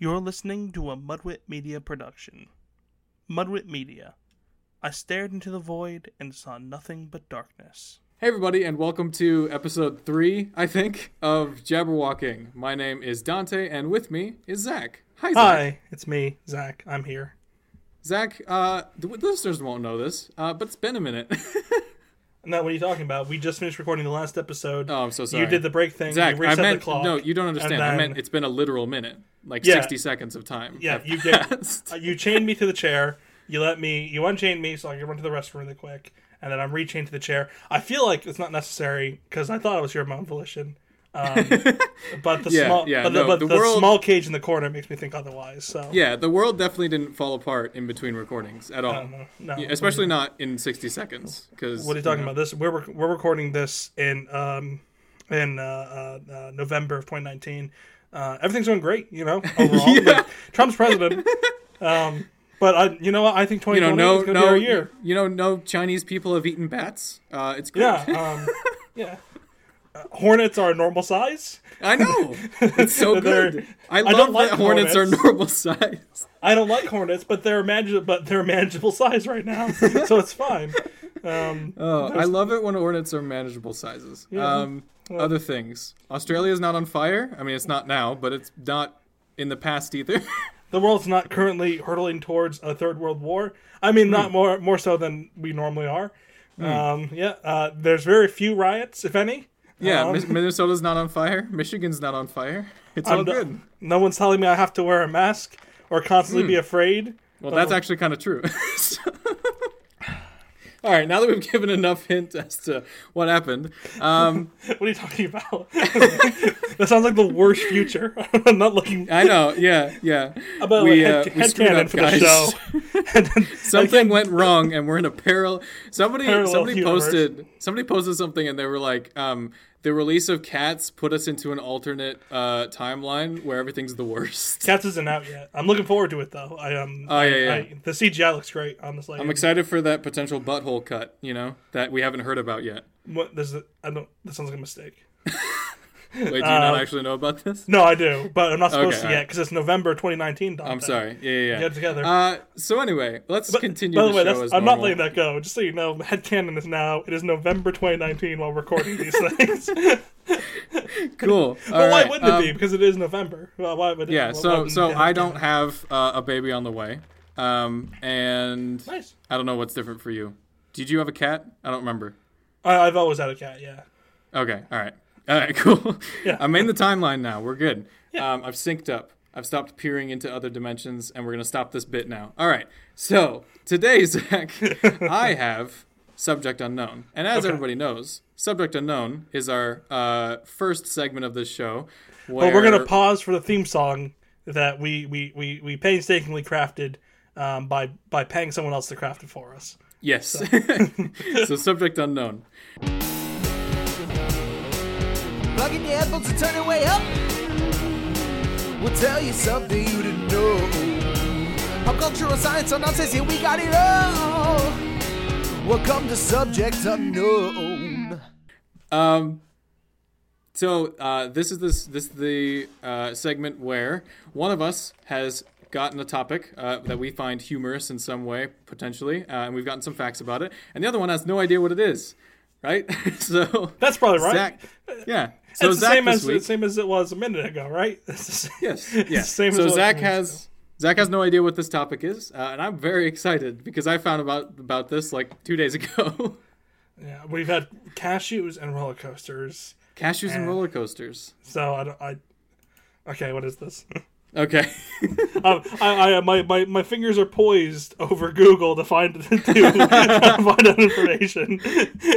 You're listening to a Mudwit Media production. Mudwit Media. I stared into the void and saw nothing but darkness. Hey everybody, and welcome to episode three, I think, of Jabberwalking. My name is Dante, and with me is Zach. Hi, Zach. Hi, it's me, Zach. I'm here. Zach, uh, the listeners won't know this, uh, but it's been a minute. No, what are you talking about? We just finished recording the last episode. oh, I'm so sorry. You did the break thing. Zach, you I meant the clock. no. You don't understand. I meant it's been a literal minute, like Yeah. 60 seconds of time. Yeah, you get uh, you chained me to the chair. You let me. You unchained me so I can run to the restroom really quick, and then I'm rechained to the chair. I feel like it's not necessary because I thought it was your own volition. Um, but the Yeah, small, yeah, but the, no, but the the world- small cage in the corner makes me think otherwise. So yeah, the world definitely didn't fall apart in between recordings at all. I. No, Yeah, especially not in 60 seconds. Because What are you talking about? This we're we're recording this in um in uh, uh, uh, November of 2019. Uh, everything's going great, you know. Overall, Yeah. Like, Trump's president. Um, but I, you know what? I think You 2020 know, no, is going to no, be our year. you know, no Chinese people have eaten bats. Uh, it's great. Yeah, um, yeah. Hornets are a normal size. I know. It's so good. I don't like that hornets, are normal size. I don't like hornets, but they're manageable. But they're manageable size right now, so it's fine. Um, Oh, I love it when hornets are manageable sizes. Um, other things. Australia is not on fire. I mean, it's not now, but it's not in the past either. the world's not currently hurtling towards a third world war. I mean, Hmm. not more more so than we normally are. Um, yeah, uh, there's very few riots, if any. Yeah, Um, Minnesota's not on fire. Michigan's not on fire. It's all I'm no- good. No one's telling me I have to wear a mask or constantly Hmm. be afraid. Well, that's actually kind of true. all right, now that we've given enough hint as to what happened, um, What are you talking about? that sounds like the worst future. I'm not looking. I know, yeah, yeah. About we, like, uh, head, we head screwed up, for guys. the show. Then- something went wrong and we're in a parallel somebody somebody posted somebody posted something and they were like um the release of cats put us into an alternate uh timeline where everything's the worst Cats isn't out yet. I'm looking forward to it though. I um. Oh, yeah, I- yeah. I- the CGI looks great. Honestly, i'm excited for that potential butthole cut you know that we haven't heard about yet What this is? I don't. That sounds like a mistake. wait do you not Uh, actually know about this No, I do, but I'm not supposed Okay, to yet because it's November 2019. Dante. i'm sorry yeah yeah, yeah. Get together. uh so anyway let's But- continue By the, way, show that's, as I'm not letting that go. Just so you know, headcanon is now. It is November 2019 while recording these things. cool but All why right, wouldn't um, it be? Because it is November. Well, why would it? yeah why so so i don't have uh, a baby on the way um and Nice. I don't know what's different for you. Did you have a cat? I don't remember. I, I've always had a cat. Yeah. Okay, all right, all right, cool. Yeah. I'm in the timeline now. We're good. Yeah. Um, I've synced up. I've stopped peering into other dimensions, and we're gonna stop this bit now. All right. So today, Zach, I have subject unknown, and as Okay. everybody knows, subject unknown is our uh, first segment of this show. Where But we're gonna pause for the theme song that we we we, we painstakingly crafted um, by by paying someone else to craft it for us. yes. so subject unknown. Plugging your headphones and turn it way up. We'll tell you something you didn't know. Pop cultural science on says here we got it all. Welcome to Subject Unknown. Um. So uh, this is this this is the uh, segment where one of us has gotten a topic uh, that we find humorous in some way, potentially, uh, and we've gotten some facts about it, and the other one has no idea what it is, right? so That's probably right. Zach, yeah. So it's the same as week, same as it was a minute ago, right? Same- yes, the same so Zach has. Zach has no idea what this topic is, uh, and I'm very excited because I found about about this like two days ago. Yeah, we've had cashews and roller coasters. Cashews and Eh. roller coasters. So I don't. I okay. What is this? Okay. um, I, I my, my my fingers are poised over Google to find to find out information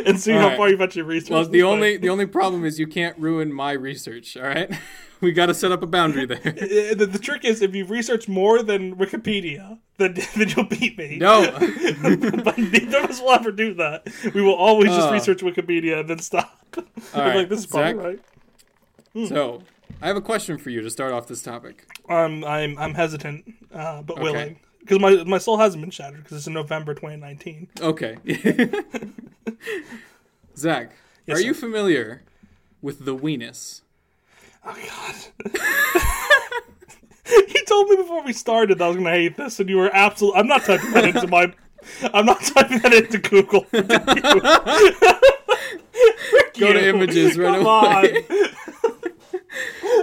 and see how Alright. far you've actually researched. Well, the only the only problem is you can't ruin my research. All right, we got to set up a boundary there. Uh, the, the trick is if you research more than Wikipedia, then, then you'll beat me. No, but neither of us will ever do that. We will always just Uh. research Wikipedia and then stop. All like this is probably Zach. right. so I have a question for you to start off this topic. I'm I'm I'm hesitant, uh, but Okay. willing because my my soul hasn't been shattered because it's in November 2019. Okay, Zach, Yes, are you familiar with the weenus? Oh God. You told me before we started that I was gonna hate this, and you were absolutely. I'm not typing that into my. I'm not typing that into Google. Go to images right Come away. on.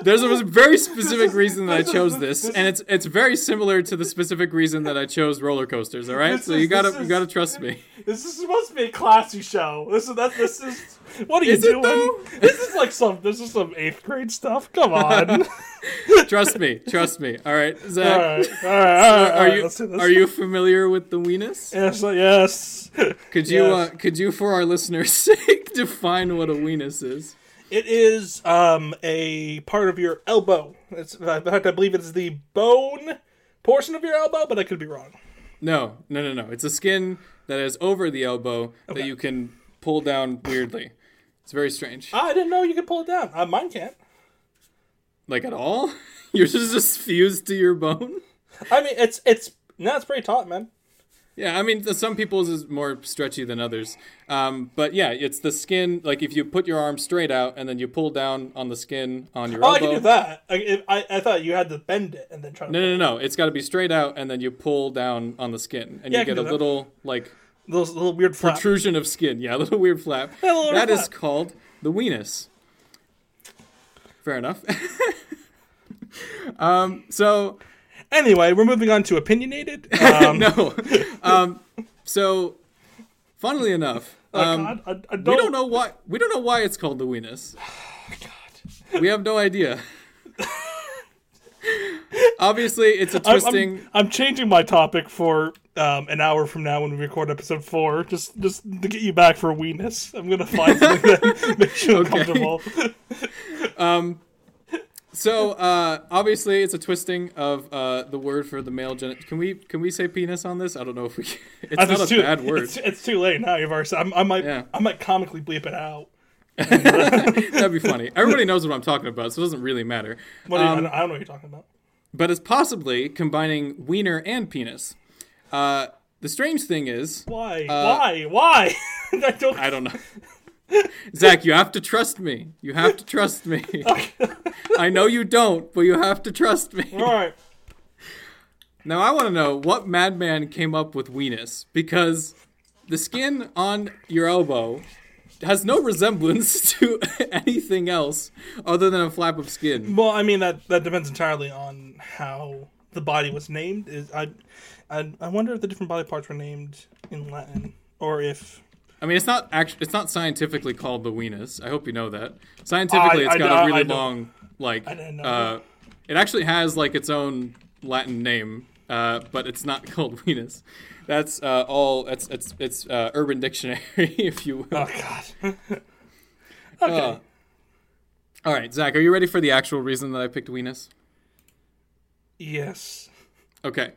There's a very specific reason that I chose this, and it's it's very similar to the specific reason that I chose roller coasters. All right, so you gotta you gotta trust me. This is supposed to be a classy show. This is that. This is. What are you Is doing? This is like some. This is some eighth grade stuff. Come on. Trust me, trust me. All right, Zach. right. All right. All right. all Are you let's do this. are you familiar with the weenus? Yes. Yes. Could you Yes. uh, could you for our listeners' sake define what a weenus is? It is um a part of your elbow. It's in fact I believe it's the bone portion of your elbow, but I could be wrong. No, no, no, no. It's a skin that is over the elbow that you can pull down weirdly. It's very strange. Ah, I didn't know you could pull it down. Uh, mine can't. Like at all? Yours is just fused to your bone? I mean, it's it's no, it's pretty taut, man. Yeah, I mean, some people's is more stretchy than others. Um, but yeah, it's the skin. Like if you put your arm straight out and then you pull down on the skin on your arm. Oh, I can do that. I, I I thought you had to bend it and then try to. No, no, no. It's got to be straight out and then you pull down on the skin and Yeah, you get a that. little like Those little weird flap. protrusion of skin. Yeah, a little weird flap. Yeah, little That weird is flap. called the weenus. Fair enough. um, so Anyway, we're moving on to opinionated. Um, no. Um, so funnily enough, oh um, God, I, I don't, we don't know why we don't know why it's called the weenus. We have no idea. Obviously, it's a I'm, I'm- twisting. I'm, changing my topic for um, an hour from now when we record episode four, just just to get you back for weenus. I'm gonna find something that makes you Okay. uncomfortable. So uh, obviously, it's a twisting of uh, the word for the male genital. Can we can we say penis on this? I don't know if we. Can. It's I not a too, bad word. It's, it's too late now. You've already. I'm, I might. Yeah. I might comically bleep it out. That'd be funny. Everybody knows what I'm talking about, so it doesn't really matter. What do you, I, Um, don't, I don't know what you're talking about. But it's possibly combining wiener and penis. Uh, the strange thing is, Why? Why? Why? I don't. I don't know. Zach, you have to trust me. You have to trust me. I know you don't, but you have to trust me. All right. Now I want to know what madman came up with weenus because the skin on your elbow has no resemblance to anything else other than a flap of skin. Well, I mean that that depends entirely on how the body was named. Is I, I, I wonder if the different body parts were named in Latin, or if I mean, it's not actually it's not scientifically called the weenus. I hope you know that. Scientifically, I- it's got I- a really long like. I didn't know uh, it actually has like its own Latin name, uh, but it's not called weenus. That's uh, all. It's it's it's uh, Urban Dictionary, if you will. oh god. okay. Uh, all right, Zach, are you ready for the actual reason that I picked weenus? yes. Okay.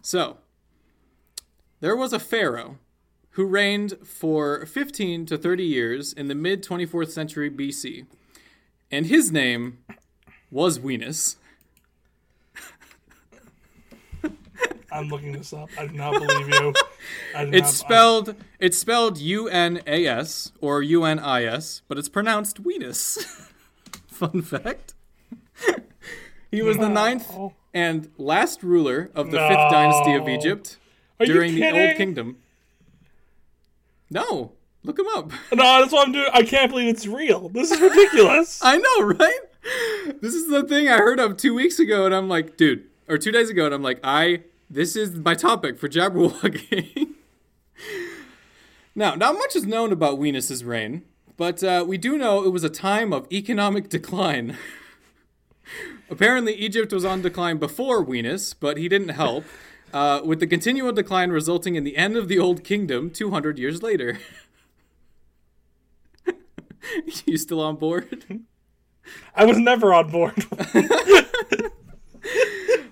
So, there was a pharaoh who reigned for 15 to 30 years in the mid 24th century BC, and his name was Weenus. I'm looking this up. I do not believe you. It's not, spelled it's spelled U N A S or U N I S, but it's pronounced Weenus. Fun fact. he was the ninth and last ruler of the No. fifth dynasty of Egypt Are during the Old? Kingdom. No, look him up. No, that's what I'm doing. I can't believe it's real. This is ridiculous. I know, right? This is the thing I heard of two weeks ago, and I'm like, dude, or two days ago, and I'm like, I, this is my topic for Jabberwocking. now, not much is known about Weenus's reign, but uh, we do know it was a time of economic decline. Apparently, Egypt was on decline before Weenus, but he didn't help, uh, with the continual decline resulting in the end of the Old Kingdom 200 years later. you still on board? I was never on board.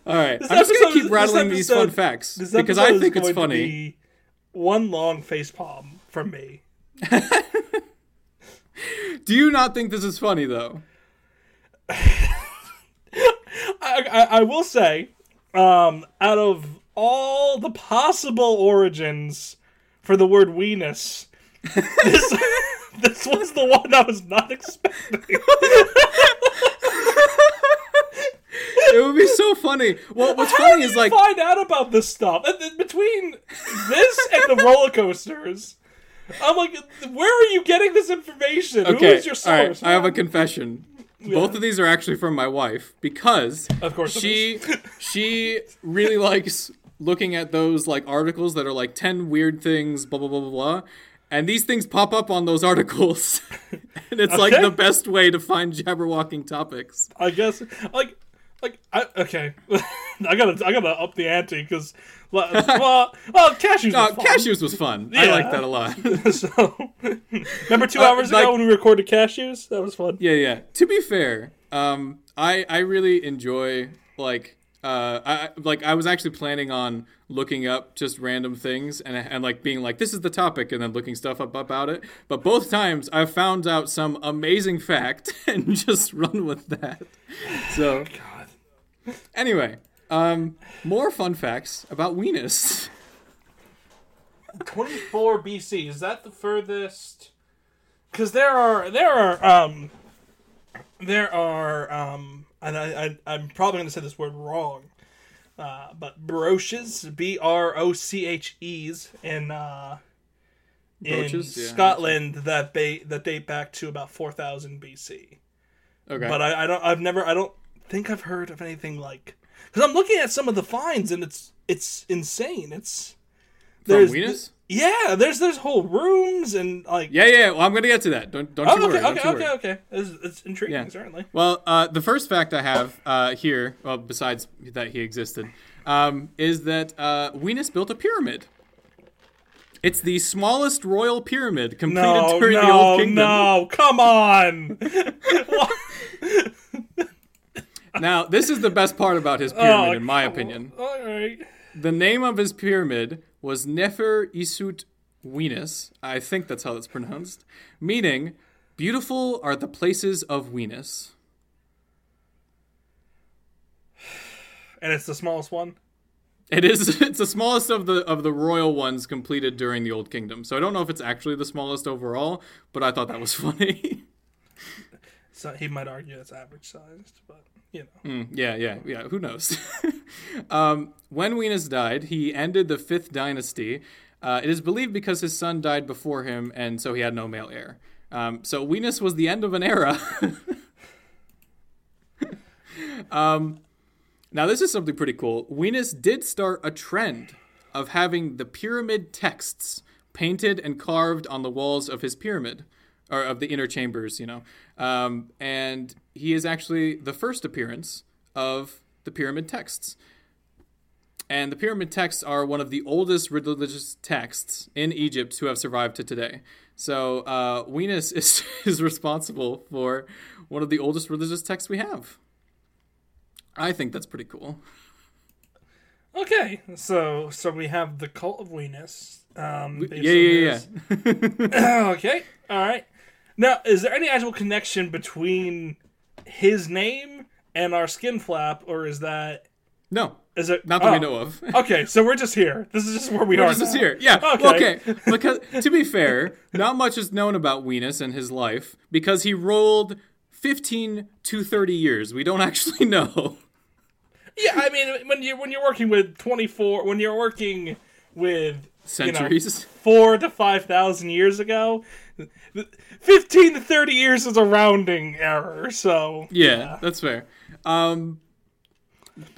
All right, This I'm just gonna keep rattling these fun facts because episode I think it's funny. one long face palm from me. Do you not think this is funny though? I, I, I will say, um, out of all the possible origins for the word weenus, this, this was the one I was not expecting. it would be so funny. Well, what's How funny is like find out about this stuff between this and the roller coasters. I'm like, where are you getting this information? Who okay, is your right, source? I have a confession. Both of these are actually from my wife because Of course she she really likes looking at those like articles that are like 10 weird things blah blah blah blah blah and these things pop up on those articles and it's like the best way to find jabberwocking topics I guess like like I okay. I gotta I gotta up the ante because well well cashews. was fun. cashews was fun i Yeah. like that a lot so remember two Uh, hours like- ago when we recorded cashews? That was fun. yeah yeah to be fair um i i really enjoy like uh I I- like I was actually planning on looking up just random things and and like being like this is the topic and then looking stuff up about it but both times I've found out some amazing fact and just run with that so God. anyway um more fun facts about Weenus 24 BC is that the furthest? Because there are there are um there are um and I, I I'm probably going to say this word wrong, uh, but broches B R O C H E's in uh in Brooches? Yeah, Scotland that they that date back to about 4000 BC. okay But I, I don't I've never I don't think I've heard of anything like because I'm looking at some of the finds and it's it's insane. It's from Weenus yeah, there's there's whole rooms and like yeah yeah well I'm gonna get to that don't don't Oh, you worry okay, don't okay, worry. okay, okay. It's, it's intriguing, Yeah. certainly. Well, uh, the first fact I have uh, here, well, besides that he existed, um, is that uh, Weenus built a pyramid. It's the smallest royal pyramid completed No, during the Old Kingdom. no, come on. Now, this is the best part about his pyramid, Oh, in my opinion. on. All right. The name of his pyramid was Nefer Isut Weenus. I think that's how it's pronounced, meaning beautiful are the places of Weenus. And it's the smallest one. It is. It's the smallest of the of the royal ones completed during the Old Kingdom. So I don't know if it's actually the smallest overall, but I thought that was funny. So he might argue it's average sized, but you know. Mm, yeah, yeah, yeah. Who knows? um, when Weenus died, he ended the fifth dynasty. Uh, it is believed because his son died before him, and so he had no male heir. Um, so Weenus was the end of an era. um, now this is something pretty cool. Weenus did start a trend of having the pyramid texts painted and carved on the walls of his pyramid, or of the inner chambers, you know. Um, and he is actually the first appearance of the pyramid texts. And the pyramid texts are one of the oldest religious texts in Egypt to have survived to today. So uh, Weenus is, is responsible for one of the oldest religious texts we have. I think that's pretty cool. Okay, so so we have the cult of Weenus. Um, Yeah, yeah, yeah. okay, all right. Now, is there any actual connection between his name and our skin flap, or is that no, is it not that we oh, know of. Okay, so we're just here. This is just where we are. This is now. here. Yeah. Okay. Okay. Because to be fair, not much is known about Weenus and his life because he rolled 15 to 30 years. We don't actually know. Yeah, I mean, when you when you're working with twenty four, when you're working with you know, Centuries. four to five thousand years ago, fifteen to thirty years is a rounding error. So Yeah, that's fair. Um,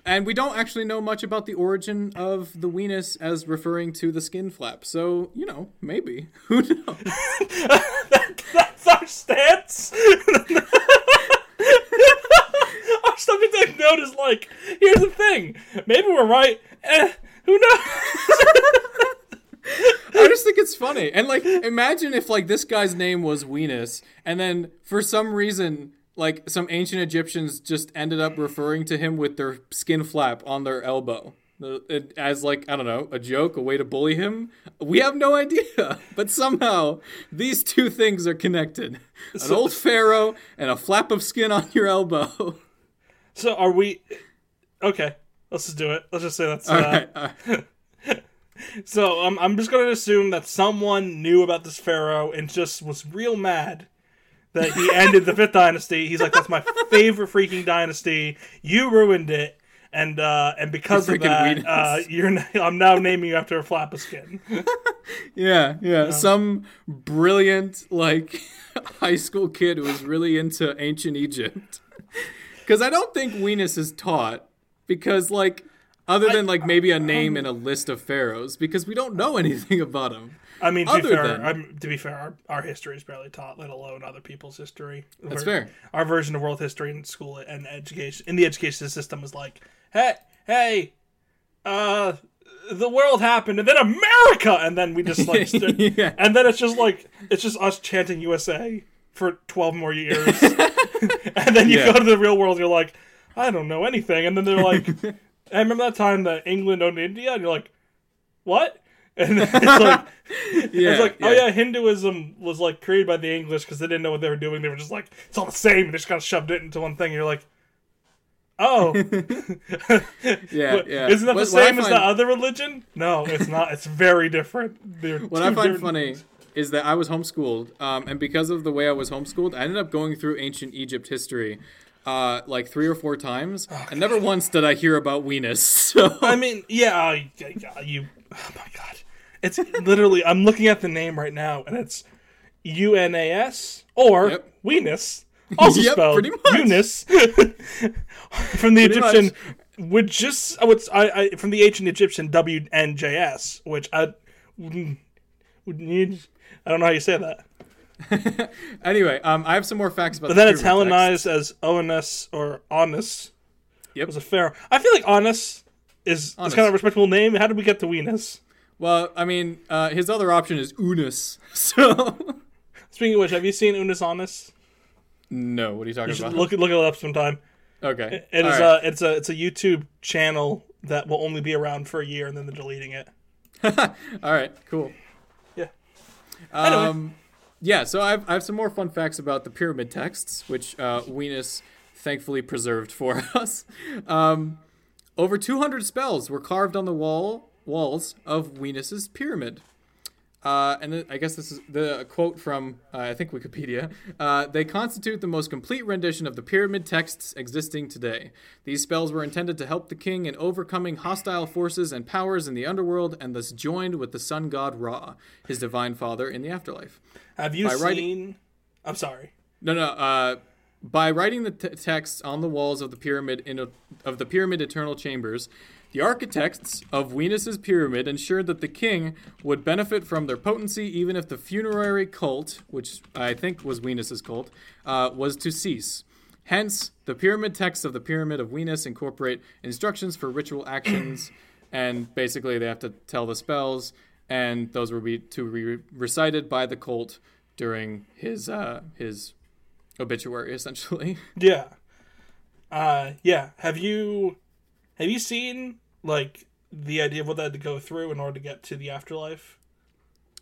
and we don't actually know much about the origin of the weenus as referring to the skin flap. So, you know, maybe. Who knows? that's our stance. our subject note is like, here's the thing. Maybe we're right. Eh, who knows? I just think it's funny. And like imagine if like this guy's name was Weenus and then for some reason like some ancient Egyptians just ended up referring to him with their skin flap on their elbow. As like I don't know, a joke, a way to bully him. We have no idea, but somehow these two things are connected: an old pharaoh and a flap of skin on your elbow. So are we? Okay, let's just do it. Let's just say that's. All uh, right, all right. So um, I'm just going to assume that someone knew about this pharaoh and just was real mad that he ended the fifth dynasty. He's like, that's my favorite freaking dynasty. You ruined it. And uh, and because of that, uh, you're I'm now naming you after a flap of skin. Yeah, yeah. Some brilliant like high school kid who was really into ancient Egypt. Because I don't think Weenus is taught. Because like, other than like maybe a name in a list of pharaohs, because we don't know anything about him. I mean, to be fair, than- I'm, to be fair, our, our history is barely taught, let alone other people's history. That's We're- fair. Our version of world history in school and education in the education system was like, hey, hey, uh, the world happened, and then America, and then we just like, Yeah. and then it's just like it's just us chanting USA for twelve more years, and then you Yeah. go to the real world, you're like, I don't know anything, and then they're like, I remember that time that England owned India, and you're like, what? And it's like. Yeah, It's like, oh yeah, Hinduism was like created by the English because they didn't know what they were doing. They were just like, it's all the same. They just kind of shoved it into one thing. And you're like, oh, yeah, yeah. isn't that What- the same as the other religion? No, it's not. It's very different. They're What I find different- funny is that I was homeschooled, um, and because of the way I was homeschooled, I ended up going through ancient Egypt history uh, like three or four times, and never once did I hear about Weenus. So I mean, yeah, you. Oh my god, it's literally. I'm looking at the name right now, and it's U N A S or Yep. Weenus. Also Yep, spelled pretty. Eunice from the Pretty Egyptian, much. which just I would I, I from the ancient Egyptian W N J S, which I wouldn't- would need. I don't know how you say that. anyway, um, I have some more facts about. But the then it's pyramid text. Hellenized as Onus or Onus. Yep. It was a pharaoh. I feel like Onus is, is kind of a respectable name. How did we get to Weenus? Well, I mean, uh, his other option is Unis. So Speaking of which, have you seen Unis Onus? no, what are you talking You about? look it look it up sometime. okay, It is All right. a it's a it's a YouTube channel that will only be around for a year and then they're deleting it. All right, cool. Yeah. Anyway. Yeah, so I've, I have some more fun facts about the pyramid texts, which uh, Weenus thankfully preserved for us. Um, over 200 spells were carved on the wall walls of Weenus's pyramid. Uh, and then I guess this is the quote from uh, I think Wikipedia. Uh, they constitute the most complete rendition of the pyramid texts existing today. These spells were intended to help the king in overcoming hostile forces and powers in the underworld, and thus joined with the sun god Ra, his divine father, in the afterlife. Have you By seen writing- I'm sorry. No, no. Uh, by writing the t- texts on the walls of the pyramid in a, of the pyramid eternal chambers, the architects of Weenus's pyramid ensured that the king would benefit from their potency, even if the funerary cult, which I think was Weenus's cult, uh, was to cease. Hence, the pyramid texts of the pyramid of Venus incorporate instructions for ritual actions, and basically they have to tell the spells, and those will be to be recited by the cult during his uh, his obituary, essentially. Yeah. Uh yeah. Have you have you seen like the idea of what they had to go through in order to get to the afterlife?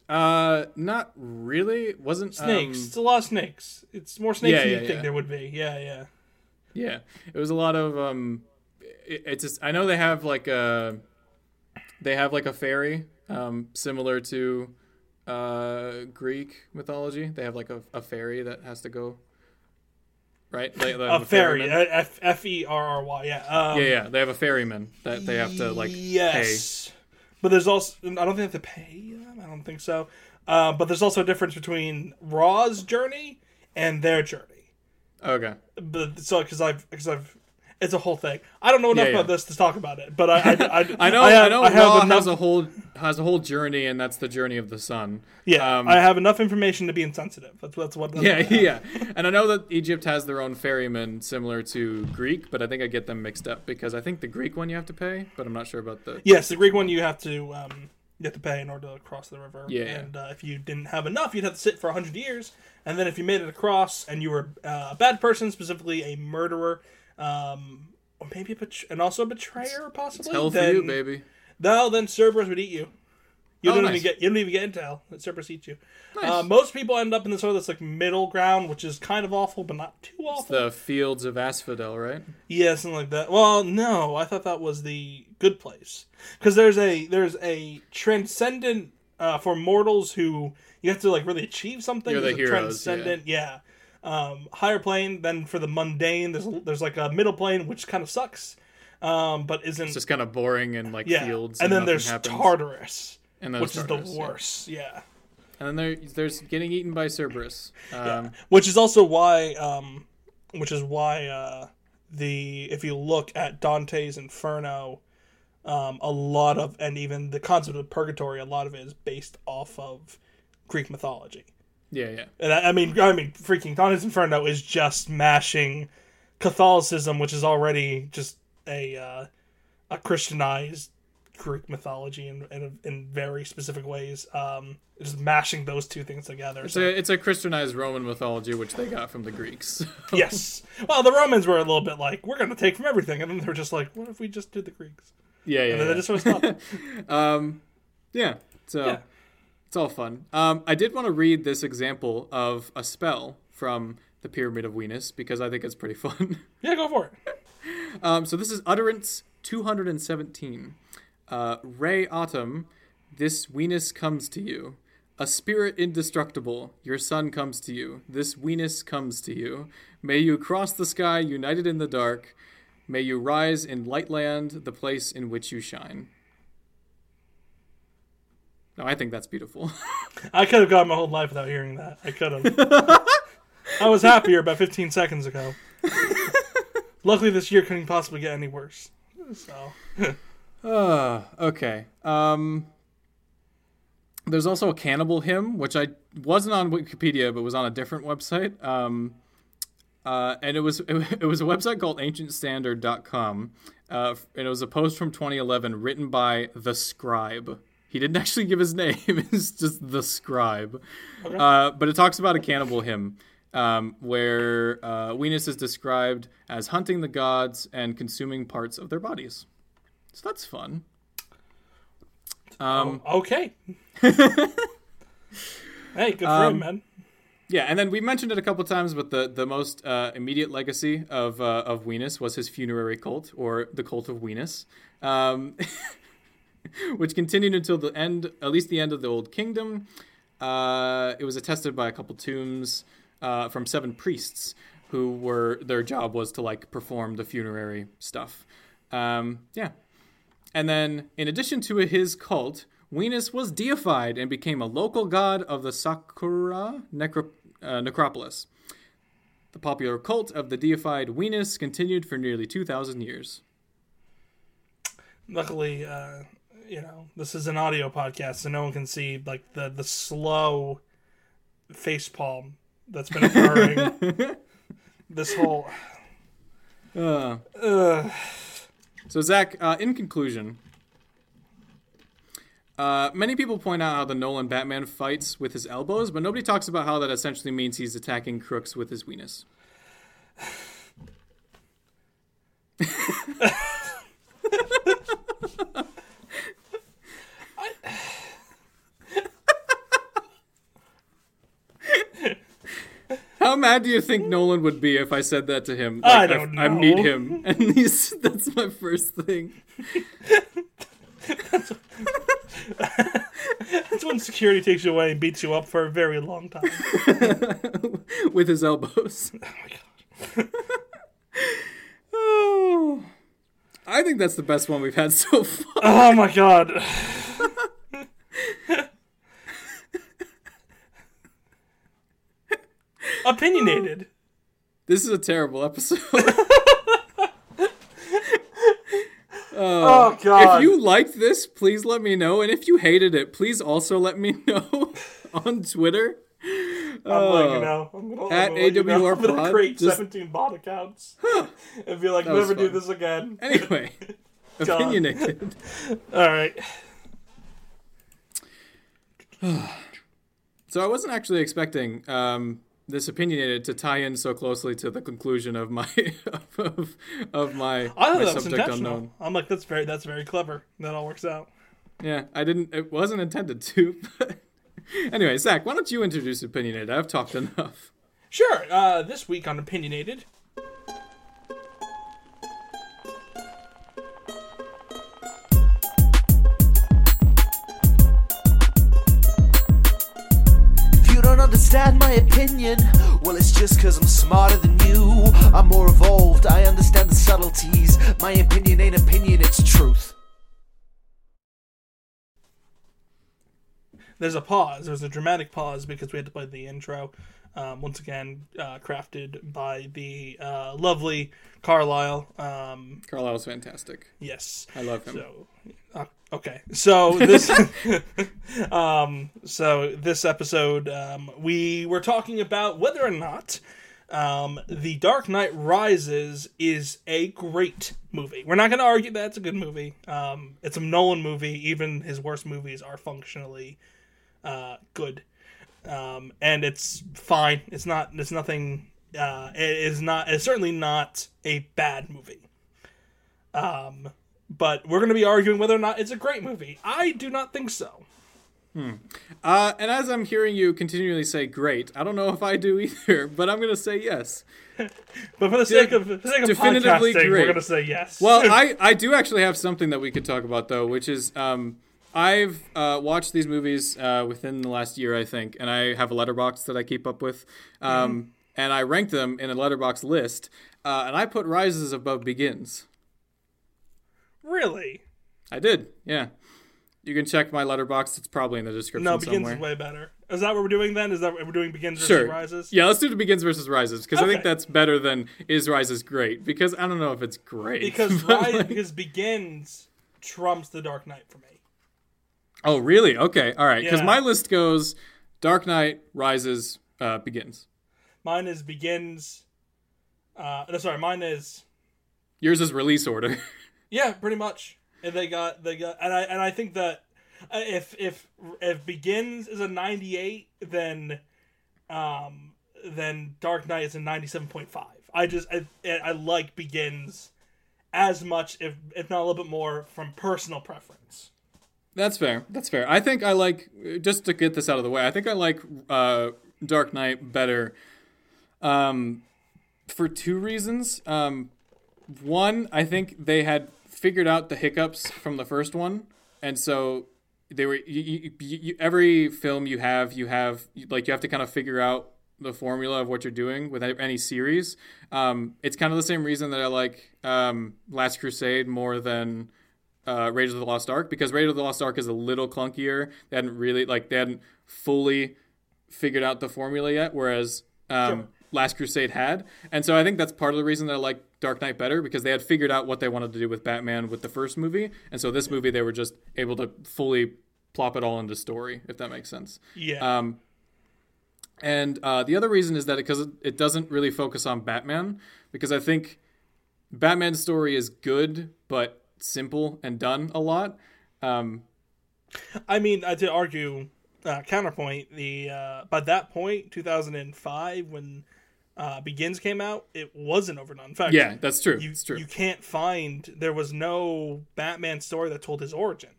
Uh, not really. Wasn't Snakes. um, it's a lot of snakes. It's more snakes Yeah, than you yeah, think yeah. there would be. Yeah, yeah. Yeah, it was a lot of um. It, it's just I know they have like a, they have like a fairy um similar to, uh Greek mythology. They have like a, a fairy that has to go. Right, they, they have A uh, F E R R Y. Yeah. Um, yeah, yeah, they have a ferryman that they have to like yes. But there's also I don't think they have to pay them. I don't think so. Uh, but there's also a difference between Ra's journey and their journey. Okay. But so because I've because I've it's a whole thing. I don't know enough Yeah, about this to talk about it, but I I, I, I know. I, I, know. I have enough. has a whole has a whole journey, and that's the journey of the sun. yeah, um, I have enough information to be insensitive. That's that's what. That's Yeah, what yeah. And I know that Egypt has their own ferrymen similar to Greek, but I think I get them mixed up because I think the Greek one you have to pay, but I'm not sure about the. Yes, the Greek one you have to um, you have to pay in order to cross the river. Yeah, yeah. And uh, if you didn't have enough, you'd have to sit for hundred years. And then if you made it across and you were uh, a bad person, specifically a murderer, um, or maybe a bet- and also a betrayer, possibly. Hell for you, baby. No, then Cerberus would eat you. You Oh, don't nice. even get you don't even get intel. That Cerberus eats you. Nice. Uh, most people end up in this sort of this like middle ground, which is kind of awful, but not too awful. The fields of Asphodel, right? Yeah, something like that. Well, no, I thought that was the good place because there's a there's a transcendent uh, for mortals who you have to like really achieve something. You're the heroes, Transcendent, yeah. Um, higher plane. Then for the mundane, there's there's like a middle plane, which kind of sucks, um, but isn't It's just kind of boring and like yeah. fields. and then there's happens. Tartarus, and then which there's is the worst. Yeah. And then there, there's getting eaten by Cerberus. Um, which is also why um which is why uh the if you look at dante's inferno um a lot of and even the concept of purgatory a lot of it is based off of greek mythology yeah, yeah. and i, I mean i mean freaking dante's inferno is just mashing catholicism which is already just a uh a christianized greek mythology in in, in very specific ways um just mashing those two things together It's So- a, it's a Christianized Roman mythology, which they got from the Greeks. yes. Well, the Romans were a little bit like, we're going to take from everything. And then they're just like, what if we just did the Greeks? yeah, yeah. And then yeah. they just sort of stopped. Um, yeah. So Yeah. It's all fun. Um, I did want to read this example of a spell from the Pyramid of Weenus because I think it's pretty fun. yeah, go for it. um, so this is Utterance 217. Uh, Re-Atum, this Weenus comes to you. A spirit indestructible, your sun comes to you. This Weenus comes to you. May you cross the sky united in the dark. May you rise in Lightland, the place in which you shine. No, I think that's beautiful. I could have gone my whole life without hearing that. I could have. I was happier about 15 seconds ago. Luckily, this year couldn't possibly get any worse. So, Uh, okay. Um, there's also a cannibal hymn, which I wasn't on Wikipedia, but was on a different website. Um, uh, and it was it, it, was a website called AncientStandard.com, uh, and it was a post from 2011 written by the Scribe. He didn't actually give his name; it's just the Scribe. Uh, but it talks about a cannibal hymn. Um, where uh, Weenus is described as hunting the gods and consuming parts of their bodies. So that's fun. Um, okay. hey, good for Um, him, man. yeah, and then we mentioned it a couple times, but the the most uh, immediate legacy of uh, of Weenus was his funerary cult, or the cult of Weenus, um, which continued until the end, at least the end of the Old Kingdom. Uh, it was attested by a couple tombs uh, from seven priests who were their job was to like perform the funerary stuff. Um, yeah, and then in addition to his cult, Weenus was deified and became a local god of the Saqqara necro- uh, necropolis. The popular cult of the deified Weenus continued for nearly 2,000 years. Luckily, uh, you know, this is an audio podcast, so no one can see like the the slow face palm that's been occurring. this whole. Uh, Ugh. so, Zach, uh, in conclusion, uh, many people point out how the Nolan Batman fights with his elbows, but nobody talks about how that essentially means he's attacking crooks with his weenus. How mad do you think Nolan would be if I said that to him? I Like, don't I, meet him, and he's that's my first thing. That's when security takes you away and beats you up for a very long time. with his elbows. Oh my god. Oh, I think that's the best one we've had so far. Oh my god. Opinionated. This is a terrible episode. Oh god. if you liked this, please let me know, and if you hated it, please also let me know on Twitter. I'm like, you know, I'm gonna, At I'm gonna, let you know, AWR I'm gonna create just- 17 bot accounts and be like, That never do this again. Anyway, opinionated. All right. So I wasn't actually expecting um, this opinionated to tie in so closely to the conclusion of my of, of my, I my subject unknown. I'm like, that's very, that's very clever. That all works out. Yeah, I didn't. It wasn't intended to. But anyway, Zach, why don't you introduce opinionated? I've talked enough. Sure. Uh, this week on Opinionated. Understand my opinion, Well, it's just cause I'm smarter than you. I'm more evolved, I understand the subtleties. My opinion ain't opinion, it's truth. There's a pause. There's a dramatic pause because we had to play the intro. Um, once again, uh, crafted by the uh, lovely Carlisle. Um, Carlisle's fantastic. yes. I love him. So, uh, okay. So this, um, so this episode, um, we were talking about whether or not um, The Dark Knight Rises is a great movie. We're not going to argue that it's a good movie. Um, it's a Nolan movie. Even his worst movies are functionally uh, good, um, and it's fine. It's not. It's nothing. Uh, it is not. It's certainly not a bad movie. Um, but we're going to be arguing whether or not it's a great movie. I do not think so. Hmm. Uh, and as I'm hearing you continually say great, I don't know if I do either, but I'm going to say yes. But for the sake of, for the sake of definitively podcasting, we're great. going to say yes. Well, I, I do actually have something that we could talk about, though, which is um, I've uh, watched these movies uh, within the last year, I think, and I have a Letterboxd that I keep up with. Um, And I ranked them in a Letterboxd list, uh, and I put Rises above Begins. really, I did, yeah. You can check my Letterboxd. It's probably in the description no. Begins somewhere. is way better. Is that what we're doing then? Is that what we're doing? Begins versus Sure. rises. Yeah, let's do the Begins versus Rises because I think that's better than Is Rises great because I don't know if it's great Because rise, like- because begins trumps the Dark Knight for me. Oh really okay all right because Yeah. my list goes Dark Knight Rises uh, Begins. Mine is begins. Uh, no, sorry, mine is Yours is release order. Yeah, pretty much. And they got they got and I and I think that uh, if if if begins is a 98 then um then Dark Knight is a 97.5. I just I, I like begins as much if if not a little bit more from personal preference. That's fair. That's fair. I think I like just to get this out of the way. I think I like uh, Dark Knight better, um, for two reasons. Um, one, I think they had figured out the hiccups from the first one, and so they were. You, you, you, every film you have, you have like you have to kind of figure out the formula of what you're doing with any series. Um, it's kind of the same reason that I like um, Last Crusade more than uh, Raiders of the Lost Ark because Raiders of the Lost Ark is a little clunkier. They hadn't really like they hadn't fully figured out the formula yet, whereas um, Sure. Last Crusade had. And so I think that's part of the reason that I like Dark Knight better because they had figured out what they wanted to do with Batman with the first movie, and so this movie they were just able to fully plop it all into story, if that makes sense. Yeah. Um, and uh, the other reason is that because it, it doesn't really focus on Batman, because I think Batman's story is good but simple and done a lot. Um, I mean, uh, to argue uh, counterpoint, the uh, by that point, 2005, when uh, Begins came out, it wasn't overdone. In fact, yeah, that's true. you it's true. you can't find there was no Batman story that told his origin,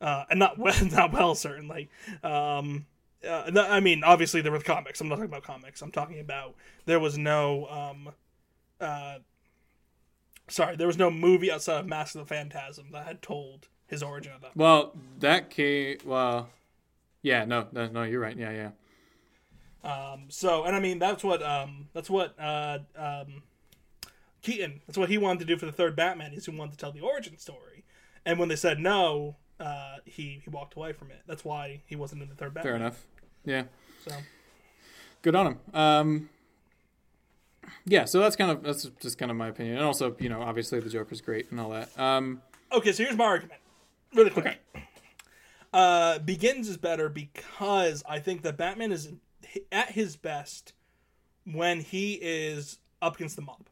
uh, and not well, not well certainly. Um, uh, no, I mean, obviously there were comics. I'm not talking about comics. I'm talking about there was no. Um, uh, sorry, there was no movie outside of Mask of the Phantasm that had told his origin of that. well, that came. Well, yeah, no, no, no, you're right. Yeah, yeah. Um, so, and I mean, that's what um, that's what uh, um, Keaton. That's what he wanted to do for the third Batman. Is he wanted to tell the origin story, and when they said no, uh, he he walked away from it. That's why he wasn't in the third Batman. Fair enough. Yeah, So, good on him. Um, yeah, so that's kind of that's just kind of my opinion, and also you know obviously the Joker's great and all that. Um, okay, so here's my argument, really quick. Uh, Begins is better because I think that Batman is at his best when he is up against the mob.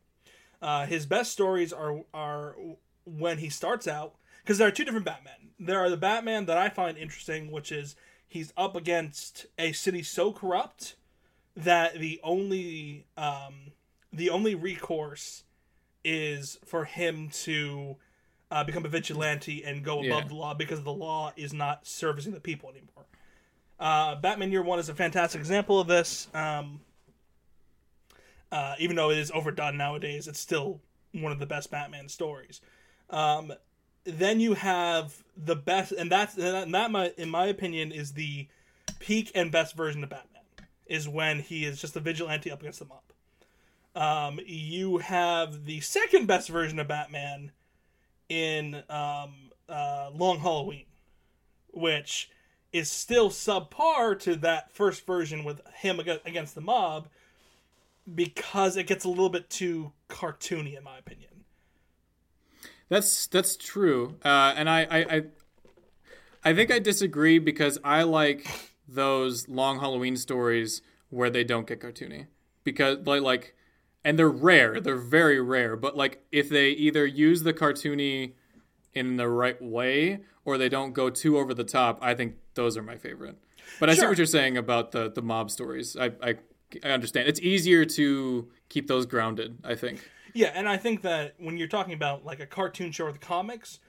Uh, his best stories are are when he starts out because there are two different Batman. There are the Batman that I find interesting, which is he's up against a city so corrupt that the only um, the only recourse is for him to uh, become a vigilante and go above Yeah. the law because the law is not servicing the people anymore. Uh, Batman Year One is a fantastic example of this. Um, uh, even though it is overdone nowadays, it's still one of the best Batman stories. Um, then you have the best, and that's and that, my, in my opinion, is the peak and best version of Batman. is when he is just a vigilante up against the mob. Um, you have the second best version of Batman in um, uh, Long Halloween, which is still subpar to that first version with him against the mob because it gets a little bit too cartoony, in my opinion. That's that's true, uh, and I, I I I think I disagree because I like those long Halloween stories where they don't get cartoony because like like and they're rare, they're very rare. But like if they either use the cartoony in the right way or they don't go too over the top, I think those are my favorite. But I see what you're saying about the the mob stories. I I, I understand. It's easier to keep those grounded. I think. Yeah, and I think that when you're talking about like a cartoon show or the comics,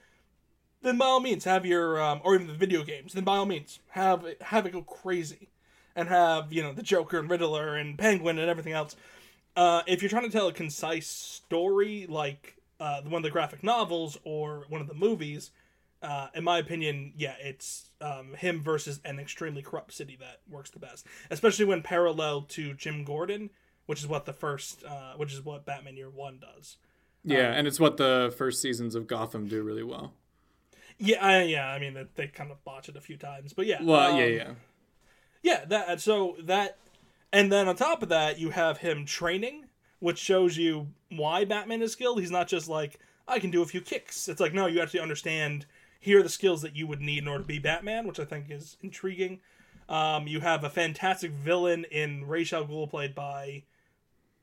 then by all means have your um, or even the video games. Then by all means have it, have it go crazy, and have you know the Joker and Riddler and Penguin and everything else. Uh, if you're trying to tell a concise story like uh, one of the graphic novels or one of the movies, uh, in my opinion, yeah, it's um, him versus an extremely corrupt city that works the best, especially when parallel to Jim Gordon, which is what the first, uh, which is what Batman Year One does. Yeah, and it's what the first seasons of Gotham do really well. Yeah, I, yeah. I mean, they, they kind of botch it a few times, but yeah. Well, um, yeah, yeah. yeah. That so that, and then on top of that, you have him training, which shows you why Batman is skilled. He's not just like I can do a few kicks. It's like no, you actually understand. Here are the skills that you would need in order to be Batman, which I think is intriguing. Um, you have a fantastic villain in Ra's al Ghul, played by.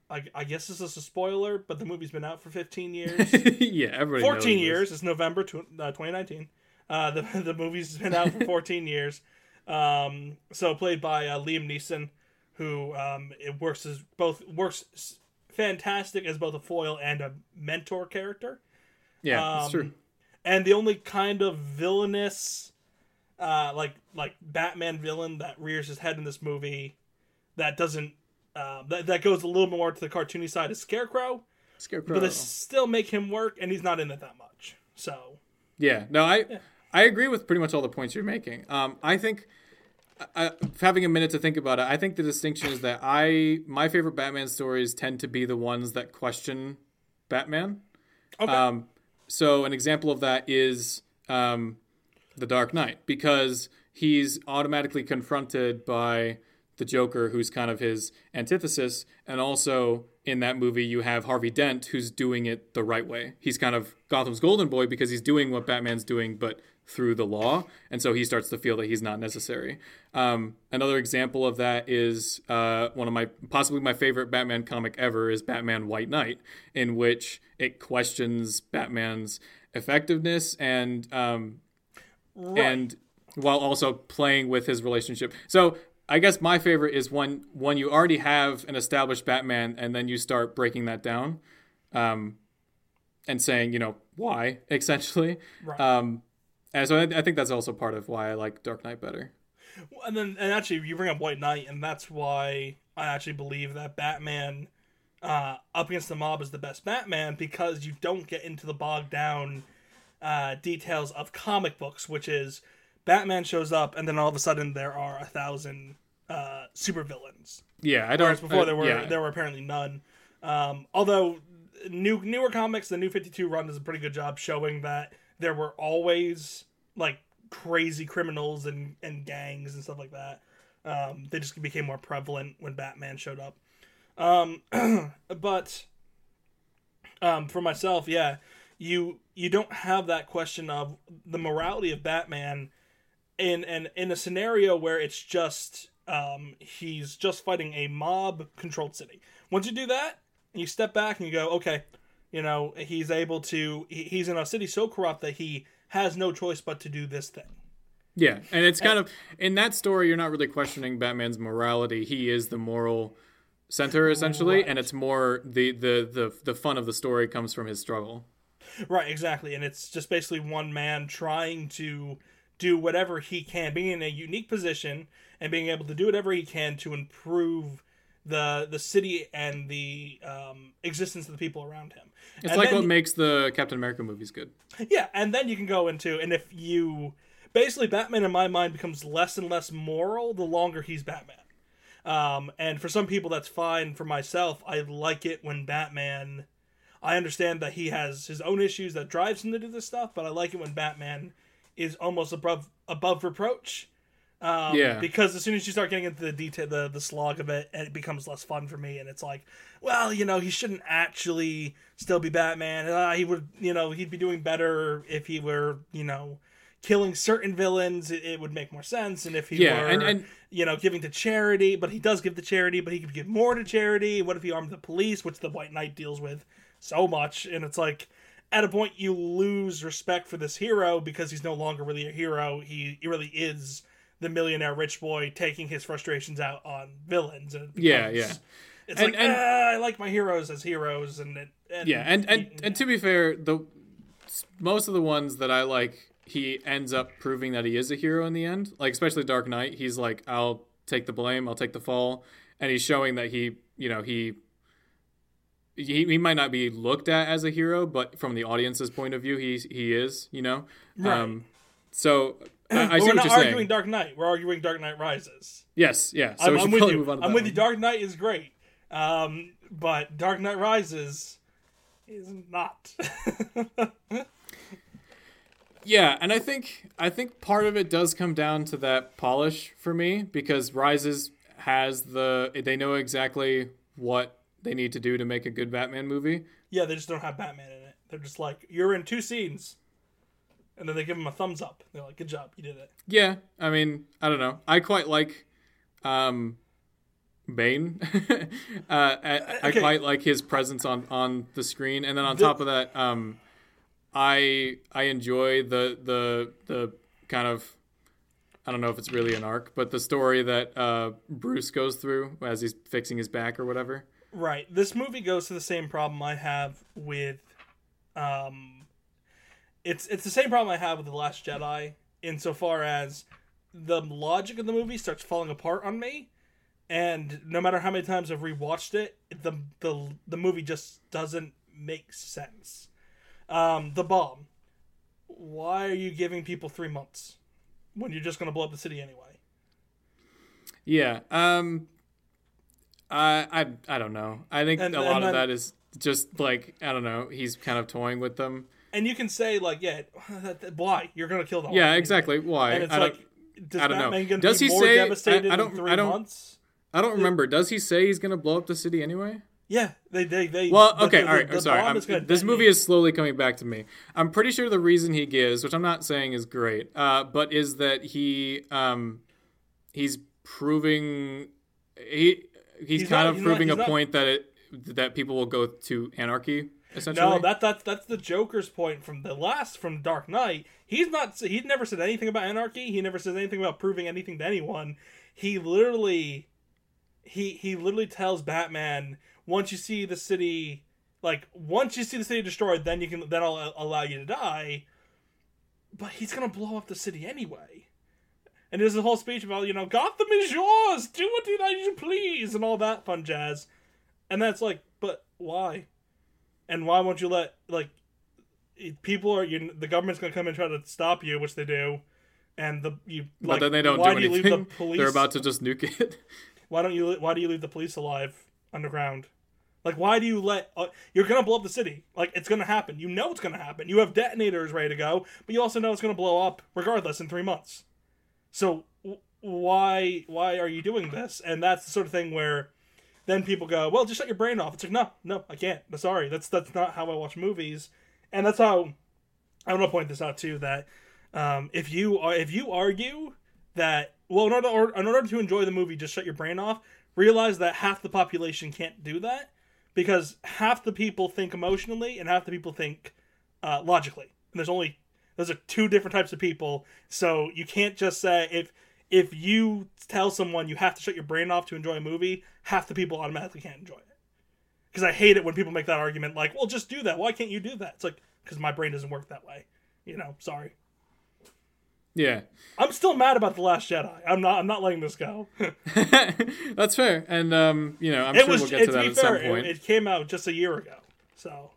I, I guess this is a spoiler, but the movie's been out for 15 years. yeah, everybody. knows 14 this. years. It's November tw- uh, 2019. Uh, the the movie's been out for 14 years. Um, so played by uh, Liam Neeson, who um, it works as both works fantastic as both a foil and a mentor character. Yeah, Um, it's true. And the only kind of villainous, uh, like like Batman villain that rears his head in this movie, that doesn't uh, that that goes a little more to the cartoony side is Scarecrow, Scarecrow. but they still make him work, and he's not in it that much. So Yeah, no, I I agree with pretty much all the points you're making. Um, I think I, having a minute to think about it, I think the distinction is that I my favorite Batman stories tend to be the ones that question Batman. okay. Um, so an example of that is um, the Dark Knight because he's automatically confronted by the Joker, who's kind of his antithesis, and also in that movie you have Harvey Dent, who's doing it the right way. He's kind of Gotham's golden boy because he's doing what Batman's doing, but through the law, and so he starts to feel that he's not necessary. Um, another example of that is uh, one of my possibly my favorite Batman comic ever is Batman White Knight, in which it questions Batman's effectiveness and um, right. and while also playing with his relationship. So I guess my favorite is when when you already have an established Batman and then you start breaking that down, um, and saying you know why essentially. Right. Um, and so I, I think that's also part of why I like Dark Knight better. and then and actually you bring up White Knight, and that's why I actually believe that Batman uh, up against the mob is the best Batman because you don't get into the bogged down uh, details of comic books, which is Batman shows up, and then all of a sudden there are a thousand uh, supervillains. Yeah, I don't. Whereas before I- there were yeah. there were apparently none. Um, although new newer comics, the New Fifty Two run does a pretty good job showing that there were always like crazy criminals and and gangs and stuff like that. Um, they just became more prevalent when Batman showed up. Um, but um, for myself, yeah, you you don't have that question of the morality of Batman in and in a scenario where it's just um, he's just fighting a mob controlled city. Once you do that, you step back and you go, okay, you know, he's able to. He's in a city so corrupt that he has no choice but to do this thing. Yeah, and it's kind of in that story you're not really questioning Batman's morality. He is the moral center essentially, and it's more the, the the the fun of the story comes from his struggle. Right, exactly. And it's just basically one man trying to do whatever he can, being in a unique position and being able to do whatever he can to improve the the city and the um, existence of the people around him. It's And like then- what makes the Captain America movies good. Yeah, and then you can go into and if you basically Batman in my mind becomes less and less moral the longer he's Batman. Um, and for some people, that's fine. For myself, I like it when Batman. I understand that he has his own issues that drives him to do this stuff, but I like it when Batman is almost above above reproach. Um, Yeah. Because as soon as you start getting into the detail, the the slog of it, it becomes less fun for me. And it's like, well, you know, he shouldn't actually still be Batman. Uh, he would, you know, he'd be doing better if he were, you know, killing certain villains. It, it would make more sense. And if he Yeah, were, and- and- you know, giving to charity, but he does give to charity, but he could give more to charity. What if he armed the police, which the White Knight deals with so much? And it's like, at a point, you lose respect for this hero because he's no longer really a hero. He, he really is the millionaire rich boy taking his frustrations out on villains. And Yeah, yeah. It's And- like and- ah, I like my heroes as heroes, and, it, and Yeah, and and, and to be fair, the most of the ones that I like, he ends up proving that he is a hero in the end. Like especially Dark Knight, he's like, I'll take the blame, I'll take the fall, and he's showing that he, you know, he. He, he might not be looked at as a hero, but from the audience's point of view, he he is, you know. Um, so I, I see we're not arguing saying. Dark Knight. We're arguing Dark Knight Rises. yes, yeah. So I'm, we should I'm with you. move on to I'm with you. Dark Knight is great, um, but Dark Knight Rises is not. Yeah, and I think I think part of it does come down to that polish for me because Rises has the they know exactly what they need to do to make a good Batman movie. yeah, they just don't have Batman in it. They're just like, you're in two scenes, and then they give him a thumbs up. They're like, good job, you did it. Yeah, I mean, I don't know. I quite like um Bane. uh, I, I quite like his presence on on the screen, and then on The- top of that, um, I I enjoy the the the kind of I don't know if it's really an arc, but the story that uh, Bruce goes through as he's fixing his back or whatever. Right. This movie goes to the same problem I have with um it's it's the same problem I have with The Last Jedi insofar as the logic of the movie starts falling apart on me and no matter how many times I've rewatched it, the the the movie just doesn't make sense. Um the bomb. Why are you giving people 3 months when you're just going to blow up the city anyway? Yeah. Um. I I I don't know. I think And- a lot of that is just like I don't know. He's kind of toying with them. And you can say like, yeah, why? You're going to kill the whole Yeah, thing. exactly. Why? And it's I don't, like, does I don't know. Batman gonna Does he more say- devastated I- I don't- three I don't- months? I don't remember. Does he say he's gonna blow up the city anyway? Yeah, they they they. Well, okay, the- all right. the I'm sorry. I'm, gonna this movie detonate. is slowly coming back to me. I'm pretty sure the reason he gives, which I'm not saying is great, uh, but is that he um, he's proving he he's, He's kind not- of not- proving he's a not- point that it that people will go to anarchy essentially. No, that that's that's the Joker's point from the last from Dark Knight. He's not. He never said anything about anarchy. He never says anything about proving anything to anyone. He literally, he he literally tells Batman, once you see the city, like once you see the city destroyed, then you can then I'll allow you to die. But he's gonna blow up the city anyway. And there's a whole speech about you know Gotham is yours, do what you please, and all that fun jazz. And that's like, but why? And why won't you let like people are you the government's gonna come and try to stop you which they do. And the you but like, then they don't why do you anything. leave the police They're about to just nuke it. why don't you why do you leave the police alive underground? Like why do you let uh, you're gonna blow up the city. Like it's gonna happen. You know it's gonna happen. You have detonators ready to go but you also know it's gonna blow up regardless in three months. So w- why why are you doing this? And that's the sort of thing where then people go well just shut your brain off. It's like no no i can't. I'm sorry. That's that's not how i watch movies. And that's how i want to point this out too that um, if you are if you argue that well in order or, in order to enjoy the movie just shut your brain off realize that half the population can't do that because half the people think emotionally and half the people think uh, logically. And there's only those are two different types of people. So you can't just say if if you tell someone you have to shut your brain off to enjoy a movie half the people automatically can't enjoy it because i hate it when people make that argument like well just do that why can't you do that it's like because my brain doesn't work that way you know sorry yeah, i'm still mad about the last jedi i'm not i'm not letting this go that's fair. And um, you know, I'm it sure was we'll get to that at fair some it, point. it came out just a year ago so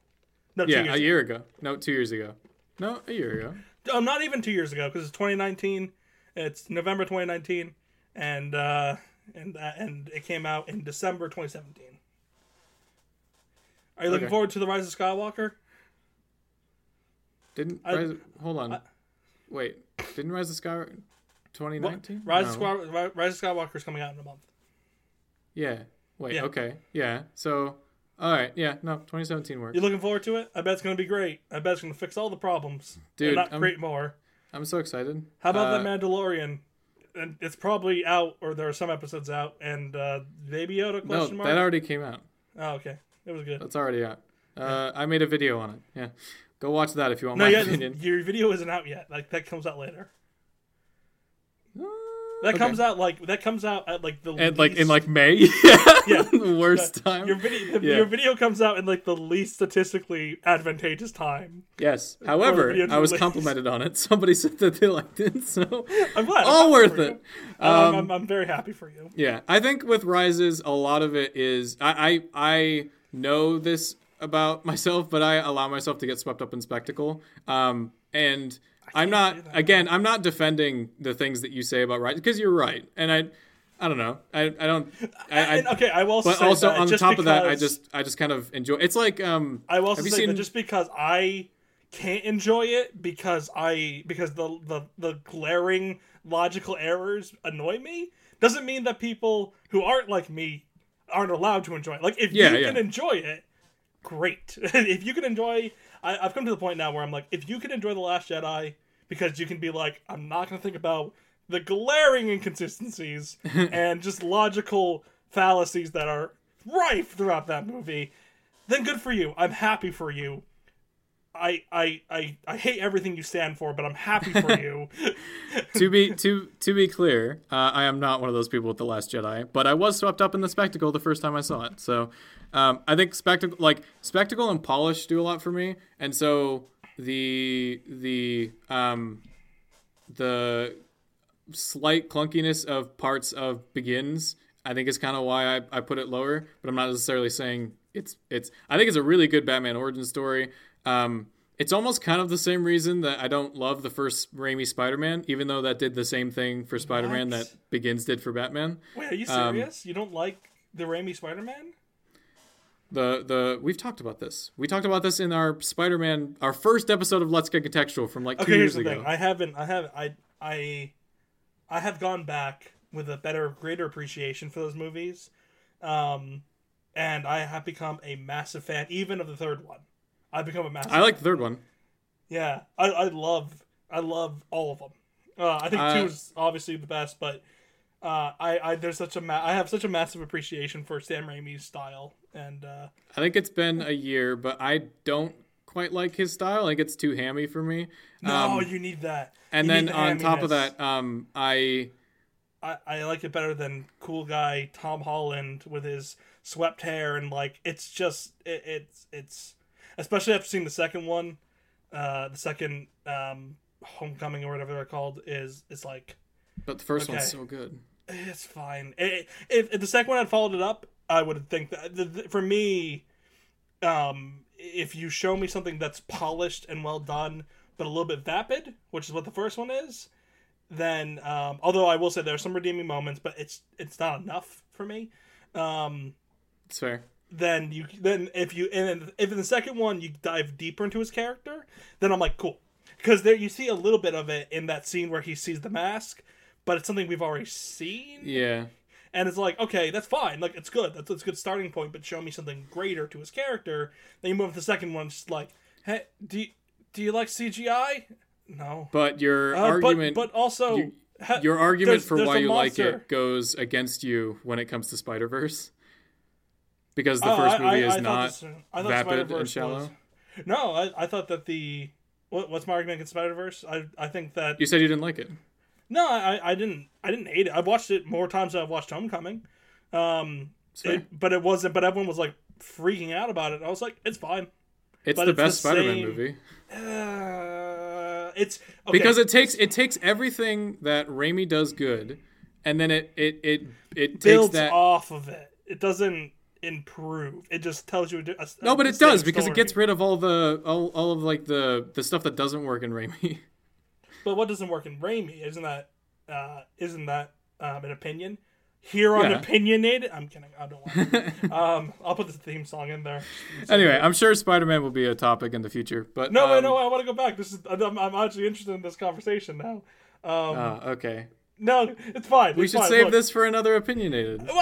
no two yeah, years a ago. year ago. No, two years ago. No, a year ago. um, not even two years ago because it's 2019 it's november 2019 and uh and that, and it came out in December 2017. Are you looking Okay. forward to the Rise of Skywalker? Didn't I- Rise, hold on. I- Wait, didn't Rise of Sky 2019? Rise No. of Skywalker, Rise of Skywalker is coming out in a month. Yeah. Wait. Yeah. Okay. Yeah. So, all right. Yeah. No. 2017 works. You looking forward to it? I bet it's going to be great. I bet it's going to fix all the problems, Dude, and not I'm- create more. I'm so excited. How about Uh, that Mandalorian? And it's probably out, or there are some episodes out. And uh, Baby Yoda? No, Question mark. that already came out. oh, okay, it was good. That's already out. Uh, I made a video on it. Yeah. Go watch that if you want No, my yeah, opinion. your video isn't out yet. Like that comes out later. That okay. comes out like that comes out at like the And like in like May. Yeah. the worst time. your video. Yeah. Your video comes out in like the least statistically advantageous time. Yes. However, I was release. complimented on it. Somebody said that they liked it, so I'm glad. I'm all worth it. Um, Um, I'm, I'm very happy for you. Yeah, I think with Rises, a lot of it is I, I I know this about myself, but I allow myself to get swept up in spectacle. Um, and I'm not again, I'm not defending the things that you say about right because you're right, and I I don't know, I I don't, I, I okay, I will but say also that on just top of that, I just I just kind of enjoy. It's like um, I will also have you say that seen- just because I can't enjoy it because I because the the the glaring logical errors annoy me doesn't mean that people who aren't like me aren't allowed to enjoy it. Like if Yeah, you yeah. can enjoy it, great. if you can enjoy, I, I've come to the point now where I'm like, if you can enjoy the Last Jedi because you can be like, I'm not going to think about the glaring inconsistencies and just logical fallacies that are rife throughout that movie, then good for you. I'm happy for you. I I I, I hate everything you stand for, but I'm happy for you. to be to to be clear, uh, I am not one of those people with the Last Jedi, but I was swept up in the spectacle the first time I saw it. So um, I think spectacle, like spectacle and polish, do a lot for me, and so the the um, the slight clunkiness of parts of begins i think is kind of why I, I put it lower but i'm not necessarily saying it's it's i think it's a really good batman origin story um it's almost kind of the same reason that i don't love the first Raimi spider-man even though that did the same thing for spider-man What? that begins did for batman Wait, are you Um, serious? you don't like the Raimi Spider-Man? the the we've talked about this we talked about this in our spider-man our first episode of let's get contextual from like two Okay, here's years the ago thing. I haven't. I have. I. I. I have gone back with a better, greater appreciation for those movies, um, and I have become a massive fan, even of the third one. I've become a massive. i like the third one Yeah, I, I love. I love all of them. Uh, I think Uh, two is obviously the best, but uh, I, I there's such a ma- I have such a massive appreciation for Sam Raimi's style, and uh, I think it's been a year, but I don't quite like his style. I think it's too hammy for me. no, Um, you need that. and You then the on top of that, um, I I, I like it better than cool guy Tom Holland with his swept hair and like it's just it, it's it's especially after seeing the second one, uh, the second um, Homecoming or whatever they're called is is like but the first one's Okay. so good. it's fine. It, if, if the second one had followed it up, I would think that the, the, for me, um, if you show me something that's polished and well done, but a little bit vapid, which is what the first one is, then um, although I will say there are some redeeming moments, but it's it's not enough for me. Um, It's fair. Then you then if you and then if in the second one you dive deeper into his character, then I'm like cool. Because there you see a little bit of it in that scene where he sees the mask, but it's something we've already seen, Yeah, and it's like okay that's fine, like it's good, that's, that's a good starting point, but show me something greater to his character. Then you move to the second one, it's like hey do you, do you like CGI? No, but your Uh, argument, but, but also you- your argument there's- for there's why you like it goes against you when it comes to Spider Verse, because the Oh, first movie I- is I not vapid and shallow. was- No, I, I thought that the what, what's my argument against Spider Verse? I I think that You said you didn't like it. no, I I didn't I didn't hate it. I've watched it more times than I've watched Homecoming. Um, it, but it wasn't. But everyone was like freaking out about it. I was like, it's fine. It's but the it's the best Spider-Man same- movie Uh, it's okay. because it takes it takes everything that Raimi does good, and then it it it it takes builds that. off of it. It doesn't improve. It just tells you. A, a, No, but it does because it gets rid of all the all, all of like the the stuff that doesn't work in Raimi. But what doesn't work in Raimi isn't that uh, isn't that um, an opinion? here on Yeah. Opinionated. I'm kidding. I don't want. To. um, I'll put the theme song in there. Anyway, I'm sure Spider-Man will be a topic in the future, but No, um, no, I want to go back. This is. I'm, I'm actually interested in this conversation now. Um, uh, okay, no, it's fine. we it's should fine. save Look. this for another opinionated.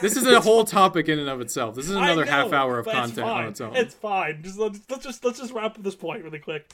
This is a whole topic in and of itself. This is another know, half hour of it's content on its own. It's fine. Just let's, let's just let's just wrap up this point really quick.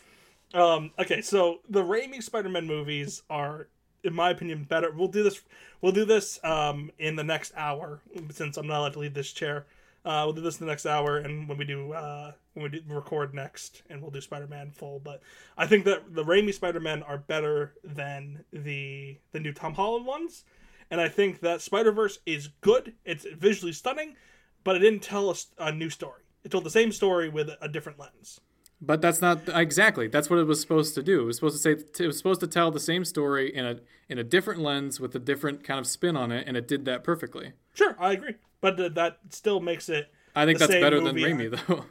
Um, okay, so the Raimi Spider-Man movies are, in my opinion, better. We'll do this. We'll do this um, in the next hour since I'm not allowed to leave this chair. Uh, we'll do this in the next hour, and when we do uh, when we do record next, and we'll do Spider-Man full. But I think that the Raimi Spider-Man are better than the the new Tom Holland ones, and I think that Spider Verse is good. It's visually stunning, but it didn't tell us a new story. It told the same story with a different lens. But that's not exactly. That's what it was supposed to do. It was supposed to say it was supposed to tell the same story in a in a different lens with a different kind of spin on it, and it did that perfectly. Sure, I agree, but th- that still makes it I think that's better than Raimi, though.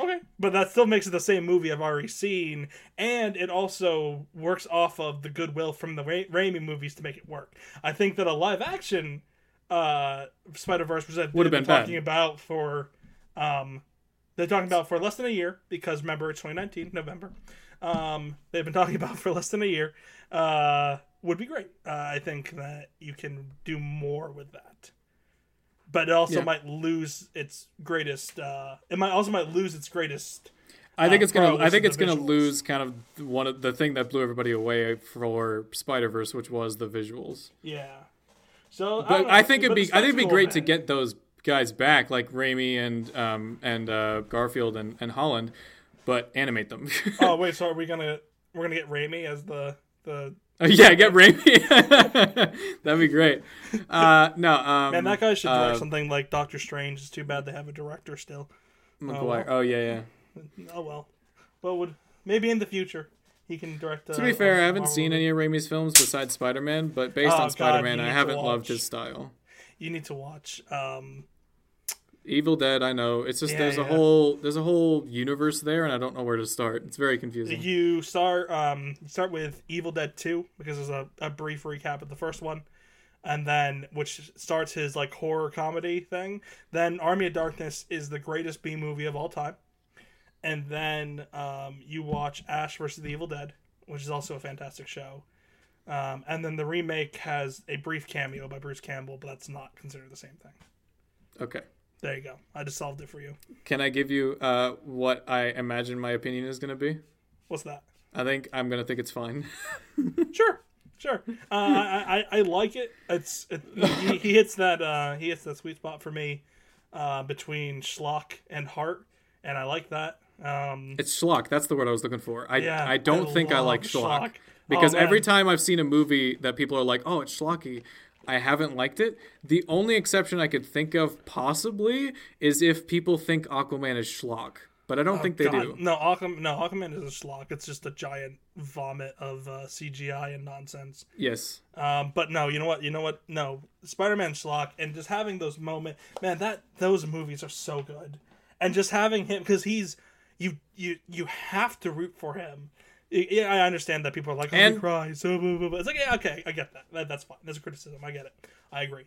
okay. But that still makes it the same movie I've already seen, and it also works off of the goodwill from the Ra- Raimi movies to make it work. I think that a live action uh, Spider Verse Would've they've been bad. talking about for um, they're talking about for less than a year because remember it's 2019 November. Um, they've been talking about for less than a year. Uh, would be great. Uh, I think that you can do more with that, but it also Yeah. might lose its greatest. Uh, it might also might lose its greatest. I think Uh, it's gonna. I think it's gonna lose kind of one of the thing that blew everybody away for Spider Verse, which was the visuals. Yeah. So, But know, I think it'd be. I think it'd be great of to get those guys back, like Raimi and um and uh, Garfield and, and Holland, but animate them. Oh wait, so are we gonna we're gonna get Raimi as the the Oh, yeah, get Raimi. That'd be great. Uh, no, um, man? That guy should direct uh, something like Doctor Strange. It's too bad they have a director still. Maguire. Oh yeah, yeah. Oh well. Well, would maybe in the future he can direct. Uh, To be fair, I haven't Marvel seen movie. any of Raimi's films besides Spider Man, but based Oh, on Spider Man, I haven't loved his style. You need to watch. Um, Evil Dead, I know. It's just Yeah, there's a whole there's a whole universe there, and I don't know where to start. It's very confusing. you start um start with Evil Dead Two because there's a, a brief recap of the first one, and then which starts his like horror comedy thing. Then Army of Darkness is the greatest B movie of all time, and then um you watch Ash versus the Evil Dead, which is also a fantastic show. Um, and then the remake has a brief cameo by Bruce Campbell, but that's not considered the same thing. Okay. There you go. I just solved it for you. Can I give you uh, what I imagine my opinion is going to be? What's that? I think I'm going to think it's fine. Sure, sure. Uh, I, I I like it. It's it, he, he hits that uh, he hits that sweet spot for me uh, between schlock and heart, and I like that. Um, It's schlock. That's the word I was looking for. I Yeah, I don't I think I like schlock, schlock. because Oh, every time I've seen a movie that people are like, "Oh, it's schlocky," I haven't liked it. The only exception I could think of possibly is if people think Aquaman is schlock, but I don't think they Oh, God, do. No, Aquaman, no, Aquaman is a schlock. It's just a giant vomit of uh, CGI and nonsense. Yes. Um, but no, you know what? You know what? No, Spider-Man schlock, and just having those moment, man. That those movies are so good, and just having him because he's you you you have to root for him. Yeah, I understand that people are like, "Oh, And- cries." So blah, blah, blah. It's like, yeah, okay, I get that. that. That's fine. That's a criticism. I get it. I agree.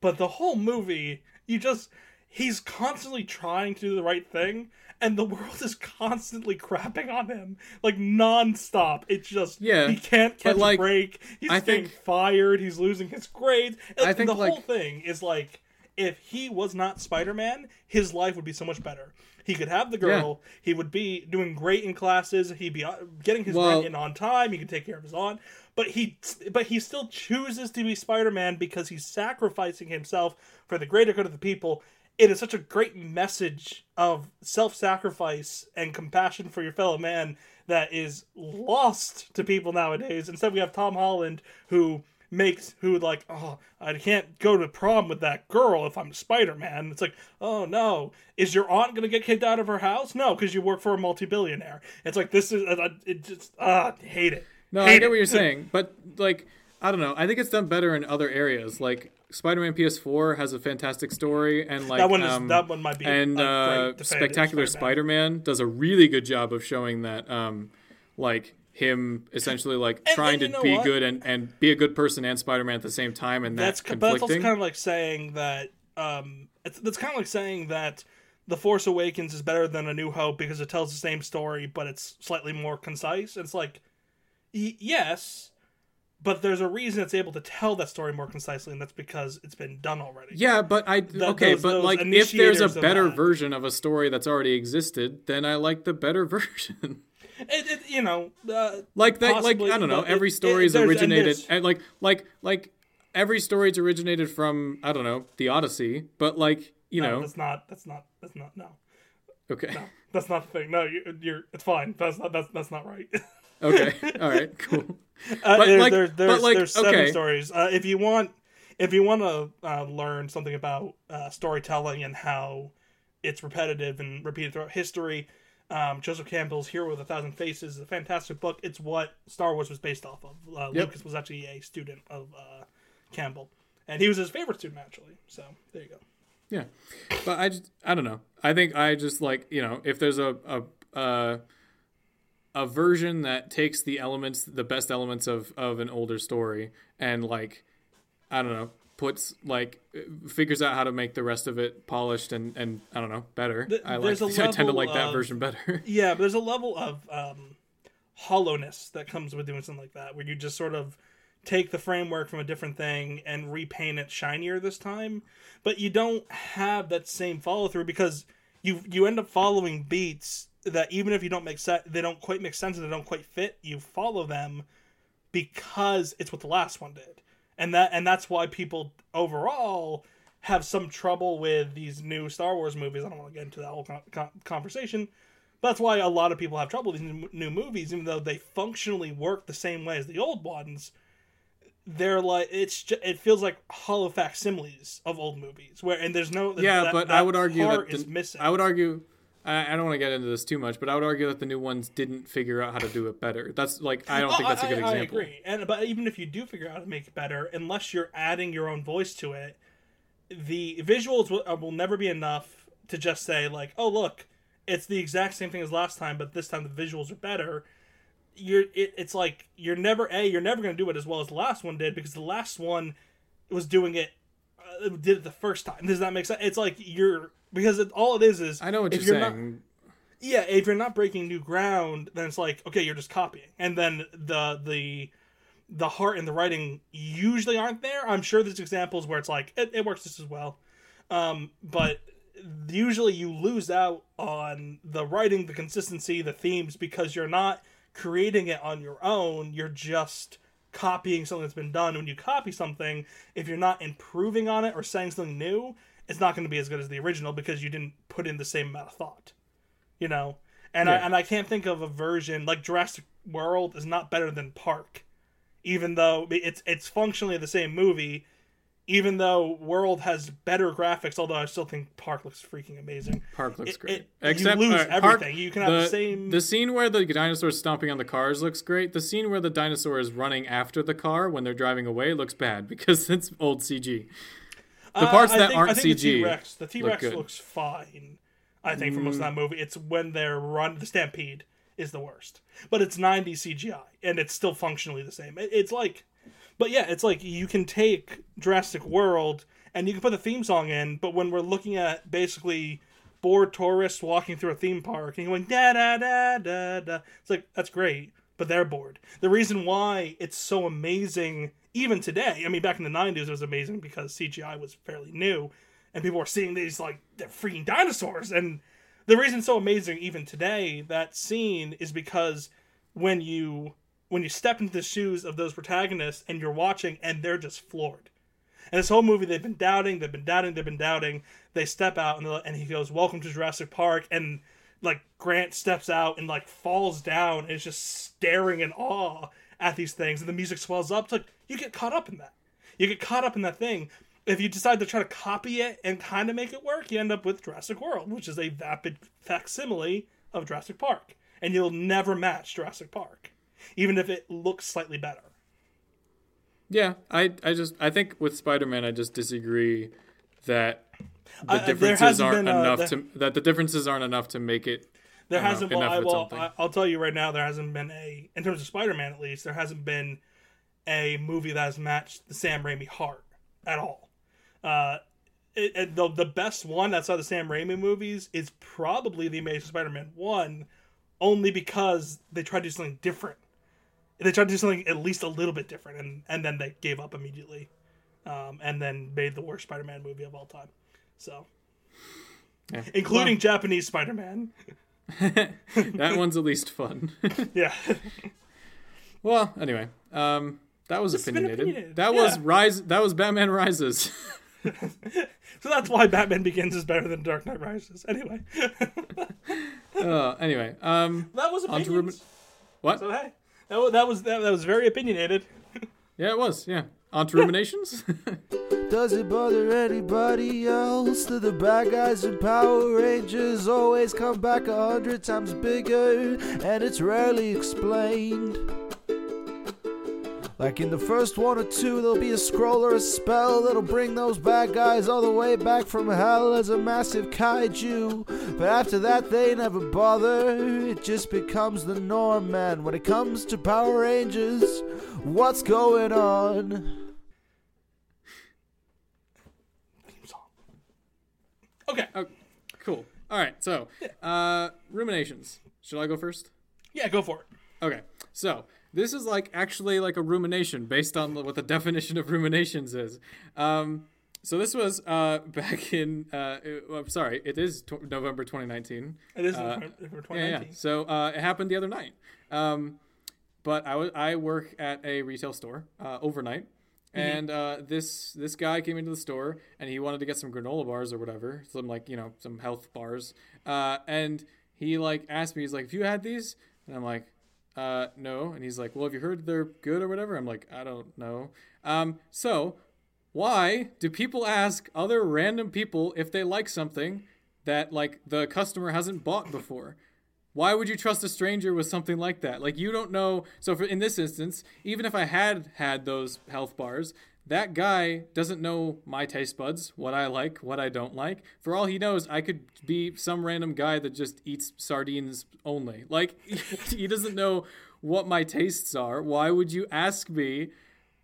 But the whole movie, you just he's constantly trying to do the right thing, and the world is constantly crapping on him like nonstop. It's just Yeah, he can't catch like, a break. He's I getting think- fired. He's losing his grades. I think, the like- whole thing is like if he was not Spider-Man, his life would be so much better. He could have the girl. He would be doing great in classes. He'd be uh, getting his Well- rent in on time. He could take care of his aunt. But he, but he still chooses to be Spider-Man because he's sacrificing himself for the greater good of the people. It is such a great message of self-sacrifice and compassion for your fellow man that is lost to people nowadays. Instead, we have Tom Holland who makes who would like oh I can't go to prom with that girl if I'm Spider-Man. It's like oh no, is your aunt gonna get kicked out of her house? No, because you work for a multi-billionaire. It's like this is uh, it just ah hate it. No, Hate I get it. what you're saying, but like I don't know. I think it's done better in other areas. Like Spider-Man PS4 has a fantastic story, and like That one is um, that one might be and uh, Spectacular Spider-Man. Spider-Man does a really good job of showing that, um, like him essentially like And- trying and you to be what? good and, and be a good person and Spider-Man at the same time, and that's that's but that's also conflicting. kind of like saying that um it's, that's kind of like saying that the force awakens is better than a new hope because it tells the same story but it's slightly more concise it's like y- yes but there's a reason it's able to tell that story more concisely and that's because it's been done already yeah, but I okay, those- but those like if there's a initiators of better version of a story that's already existed, then I like the better version. It, it, you know uh, like that like i don't know every it- story's it- there's- and originated and like like like every story's originated from i don't know the odyssey but like you no, know. that's not that's not that's not no. Okay. No that's not the thing. No you, you're it's fine. That's not that's that's not right. Okay. All right. Cool. Uh, But, there- like- there- but, there's, like, there's seven okay. stories. Uh, if you want, if you want to uh, learn something about uh, storytelling and how it's repetitive and repeated throughout history, um, Joseph Campbell's "Hero with a Thousand Faces" is a fantastic book. It's what Star Wars was based off of. Uh, Yep. Lucas was actually a student of uh, Campbell, and he was his favorite student actually. So there you go. yeah but i just i don't know i think i just like you know if there's a a uh a version that takes the elements the best elements of of an older story and like i don't know puts like figures out how to make the rest of it polished and and i don't know better. Th- i like i tend to like that version better. Yeah, but there's a level of um, hollowness that comes with doing something like that, where you just sort of take the framework from a different thing and repaint it shinier this time, but you don't have that same follow through because you you end up following beats that even if you don't make set, they don't quite make sense and they don't quite fit. You follow them because it's what the last one did, and that and that's why people overall have some trouble with these new Star Wars movies. I don't want to get into that whole con- con- conversation, but that's why a lot of people have trouble with these new, movies, even though they functionally work the same way as the old ones. They're like it's ju- it feels like hollow facsimiles of old movies, where and there's no yeah that- but that i would argue that is the, missing. i would argue I, I don't want to get into this too much but i would argue that the new ones didn't figure out how to do it better that's like i don't think Oh, that's a good I, example I agree, and but even if you do figure out how to make it better, unless you're adding your own voice to it, the visuals will, uh, will never be enough to just say like, "Oh, look, it's the exact same thing as last time, but this time the visuals are better." You're it, it's like you're never a you're never going to do it as well as the last one did because the last one was doing it uh, did it the first time. Does that make sense? It's like you're because it, all it is is i know what if you're, not- saying yeah, if you're not breaking new ground, then it's like okay, you're just copying, and then the the the heart and the writing usually aren't there. I'm sure there's examples where it's like it, it works just as well, um, but usually you lose out on the writing, the consistency, the themes because you're not creating it on your own. You're just copying something that's been done. When you copy something, if you're not improving on it or saying something new, it's not going to be as good as the original because you didn't put in the same amount of thought you know and I and I can't think of a version like Jurassic World is not better than Park, even though it's it's functionally the same movie. Even though World has better graphics, although I still think Park looks freaking amazing. Park looks It- great. it- you Except lose uh, Park- everything. You can have the same- The scene where the dinosaur's stomping on the cars looks great. The scene where the dinosaur is running after the car when they're driving away looks bad because it's old CG. The parts Uh, that think, aren't CG The T-Rex, the T-Rex. Mm. looks fine. I think for most of that movie, it's when they're run the Stampede is the worst, but it's 90 CGI and it's still functionally the same. It, it's like, but yeah, it's like you can take Jurassic World and you can put the theme song in, but when we're looking at basically bored tourists walking through a theme park and going da da da da da, it's like that's great, but they're bored. The reason why it's so amazing even today, I mean, back in the 90s, it was amazing because CGI was fairly new and people were seeing these like they're freaking dinosaurs. And the reason it's so amazing even today, that scene is because when you when you step into the shoes of those protagonists and you're watching and they're just floored. And this whole movie, they've been doubting, they've been doubting, they've been doubting. They step out and, and he goes, "Welcome to Jurassic Park," and like Grant steps out and like falls down and is just staring in awe at these things, and the music swells up. It's like you get caught up in that. You get caught up in that thing. If you decide to try to copy it and kind of make it work, you end up with Jurassic World, which is a vapid facsimile of Jurassic Park, and you'll never match Jurassic Park, even if it looks slightly better. Yeah, I I just I think with Spider-Man I just disagree that the differences hasn't aren't been, uh, enough the- to that the differences aren't enough to make it There I don't know, hasn't. Well, enough I, well. I, I'll tell you right now, there hasn't been a in terms of Spider-Man at least. There hasn't been a movie that has matched the Sam Raimi heart at all. Uh, it, it- the the best one outside the Sam Raimi movies is probably the Amazing Spider-Man one, only because they tried to do something different. They tried to do something at least a little bit different, and and then they gave up immediately, um, and then made the worst Spider-Man movie of all time. So, Yeah. including Japanese Spider-Man. that one's at least fun. Yeah. well, anyway, um, that was opinionated. opinionated, That was. Rise. That was Batman Rises. So that's why Batman Begins is better than Dark Knight Rises. Anyway, uh, anyway, um, that was On to what? So hey, that was that was that, that was very opinionated. Yeah, it was. Yeah, on to ruminations. Does it bother anybody else that the bad guys in Power Rangers always come back a hundred times bigger and it's rarely explained? Like in the first one or two, there'll be a scroll or a spell that'll bring those bad guys all the way back from hell as a massive kaiju. But after that, they never bother. It just becomes the norm, man. When it comes to Power Rangers, what's going on? Theme song. Okay. oh, cool. All right. So, uh, ruminations. Should I go first? Yeah, go for it. Okay, so this is like actually like a rumination based on what the definition of ruminations is. Um, so this was uh, back in uh, it- I'm sorry, it is tw- November 2019. It is Uh, for for Yeah, yeah. So uh, it happened the other night. Um, but I wa- I work at a retail store uh, overnight, and uh, this this guy came into the store and he wanted to get some granola bars or whatever, some like you know some health bars. Uh, and he like asked me, he's like, "Have you had these?" And I'm like, uh, "No." And he's like, "Well, have you heard they're good or whatever?" I'm like, "I don't know." Um, so why do people ask other random people if they like something that like the customer hasn't bought before? Why would you trust a stranger with something like that? Like you don't know. So for in this instance, even if I had had those health bars, that guy doesn't know my taste buds, what I like, what I don't like. For all he knows, I could be some random guy that just eats sardines only. Like he doesn't know what my tastes are. Why would you ask me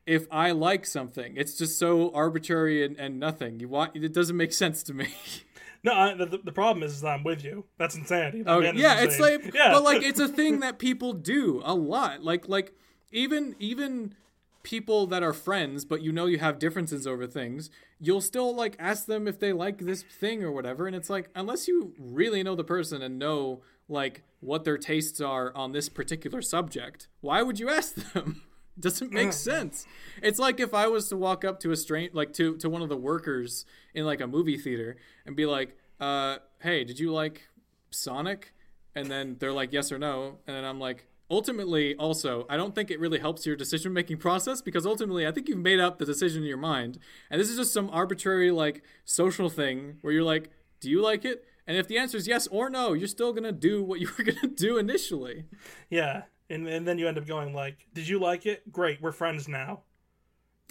if I like something? It's just so arbitrary and, and nothing. You want it doesn't make sense to me. No, I, the, the problem is, is that I'm with you. That's insanity. That Oh yeah, it's like, yeah, but like it's a thing that people do a lot. Like like even even people that are friends, but you know you have differences over things, you'll still like ask them if they like this thing or whatever. And it's like unless you really know the person and know like what their tastes are on this particular subject, why would you ask them? It doesn't make sense. It's like if I was to walk up to a strange, like to to one of the workers in like a movie theater and be like, uh, "Hey, did you like Sonic?" And then they're like, "Yes or no," and then I'm like, ultimately, also, I don't think it really helps your decision making process because ultimately, I think you've made up the decision in your mind, and this is just some arbitrary like social thing where you're like, "Do you like it?" And if the answer is yes or no, you're still gonna do what you were gonna do initially. yeah, and and then you end up going like, "Did you like it? Great, we're friends now."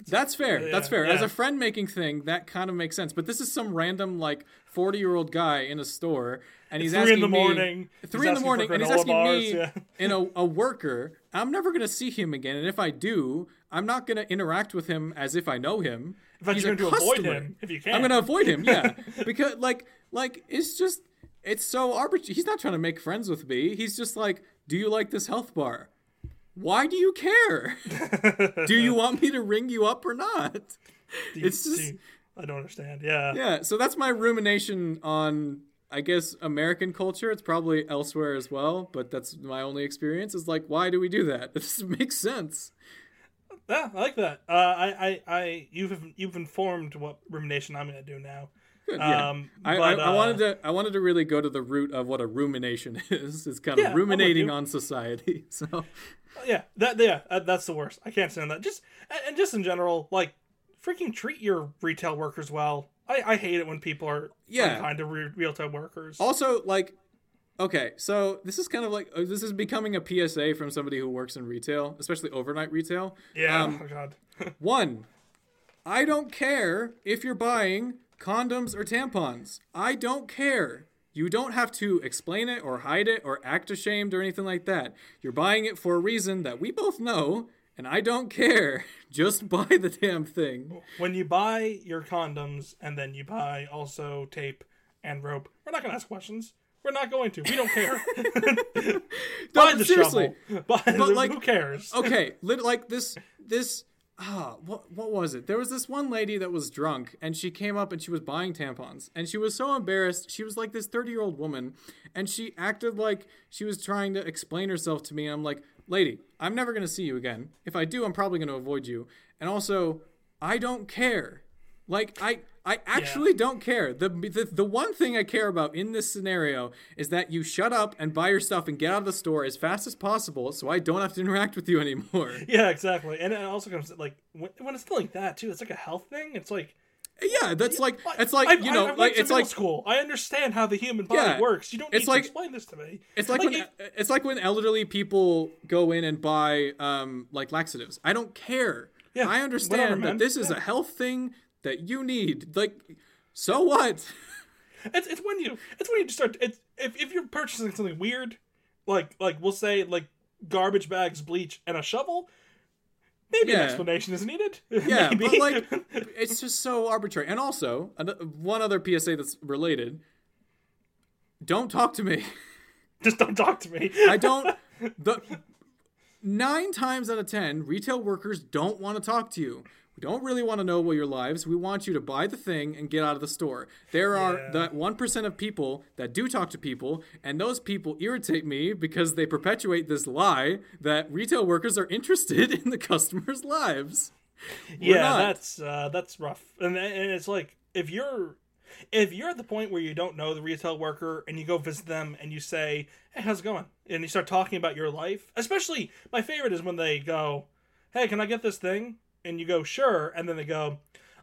That's fair. That's Yeah, fair. As a friend making thing, that kind of makes sense. But this is some random like forty year old guy in a store, and he's Three asking in the me- morning. three in the morning, and he's asking bars, me yeah. in a, a worker. I'm never gonna see him again, and if I do, I'm not gonna interact with him as if I know him. In fact, He's you're going to avoid him if you can. I'm gonna avoid him, yeah, because like like it's just it's so arbitrary. He's not trying to make friends with me. He's just like, do you like this health bar? Why do you care? do you want me to ring you up or not? You- it's do just- you- I don't understand. Yeah. Yeah, so that's my rumination on I guess American culture. It's probably elsewhere as well, but that's my only experience. Is like, why do we do that? This makes sense. Yeah, I like that. Uh, I, I, I, you've you've informed what rumination I'm going to do now. Yeah. Um, I, but, I, I wanted uh, to I wanted to really go to the root of what a rumination is. It's kind of ruminating on society. So Yeah, that yeah, that's the worst. I can't stand that. Just and- just in general, like freaking treat your retail workers well. I, I hate it when people are Yeah. unkind to re- retail workers. also like okay, so this is kind of like uh, this is becoming a PSA from somebody who works in retail, especially overnight retail. yeah, um, oh god. One, I don't care if you're buying condoms or tampons. I don't care. You don't have to explain it or hide it or act ashamed or anything like that. You're buying it for a reason that we both know, and I don't care. Just buy the damn thing. When you buy your condoms and then you buy also tape and rope, we're not going to ask questions. We're not going to. We don't care. buy the seriously. shovel. Buy, like- who cares? okay, like this this ah what what was it? There was this one lady that was drunk and she came up and she was buying tampons and she was so embarrassed. She was like this 30-year-old woman and she acted like she was trying to explain herself to me. And I'm like, "Lady, I'm never to see you again. If I do, I'm probably to avoid you." And also, I don't care. Like I I actually don't care. The, the the one thing I care about in this scenario is that you shut up and buy your stuff and get out of the store as fast as possible so I don't have to interact with you anymore. Yeah, exactly. And it also comes like when, when it's like that too. It's like a health thing. It's like Yeah, that's like it's like I've- you know I've went like it's like school. I understand how the human body Yeah, works. You don't it's need like- to explain this to me. it's like, when if- it's like when elderly people go in and buy um like laxatives. I don't care. Yeah, I understand whatever, that this is Yeah. a health thing that you need. Like so what? It's, it's when you it's when you just start it's if, if you're purchasing something weird, like like we'll say like garbage bags, bleach, and a shovel. Maybe an explanation is needed. Yeah, Maybe. but like it's just so arbitrary. And also, one other PSA that's related. Don't talk to me. just don't talk to me. I don't. The nine times out of ten, retail workers don't want to talk to you. We don't really want to know what your lives. We want you to buy the thing and get out of the store. There are Yeah. that one percent of people that do talk to people, and those people irritate me because they perpetuate this lie that retail workers are interested in the customers' lives. We're yeah, not. that's uh, that's rough. And and it's like if you're if you're at the point where you don't know the retail worker and you go visit them and you say, "Hey, how's it going?" and you start talking about your life. Especially my favorite is when they go, "Hey, can I get this thing?" And you go, "Sure," and then they go.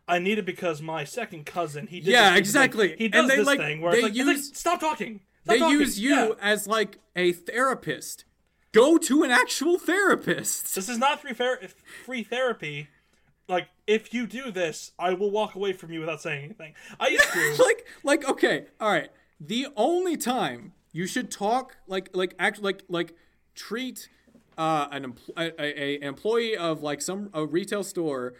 I need it because my second cousin he did Yeah, this- exactly. he does And they, this like- thing where they it's like, it's like, use- stop talking Stop They talking. use you Yeah. as like a therapist. Go to an actual therapist. This is not free ther- free therapy. Like if you do this, I will walk away from you without saying anything. I used to. like like okay all right the only time you should talk like like act like like treat uh an a, a, employee of like some a retail store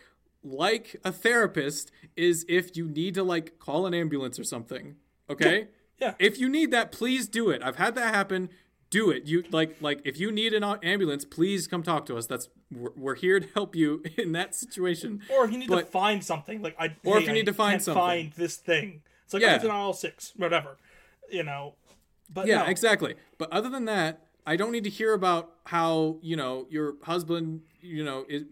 like a therapist is if you need to like call an ambulance or something okay Yeah. if you need that please do it i've had that happen do it you like like if you need an ambulance please come talk to us that's we're, we're here to help you in that situation Or if you need to find something, like I. Or if hey, you need I to find something. Find this thing. It's like Yeah. yeah. it's in aisle six, whatever. You know. But Yeah, no. exactly. But other than that, I don't need to hear about how you know your husband, you know, is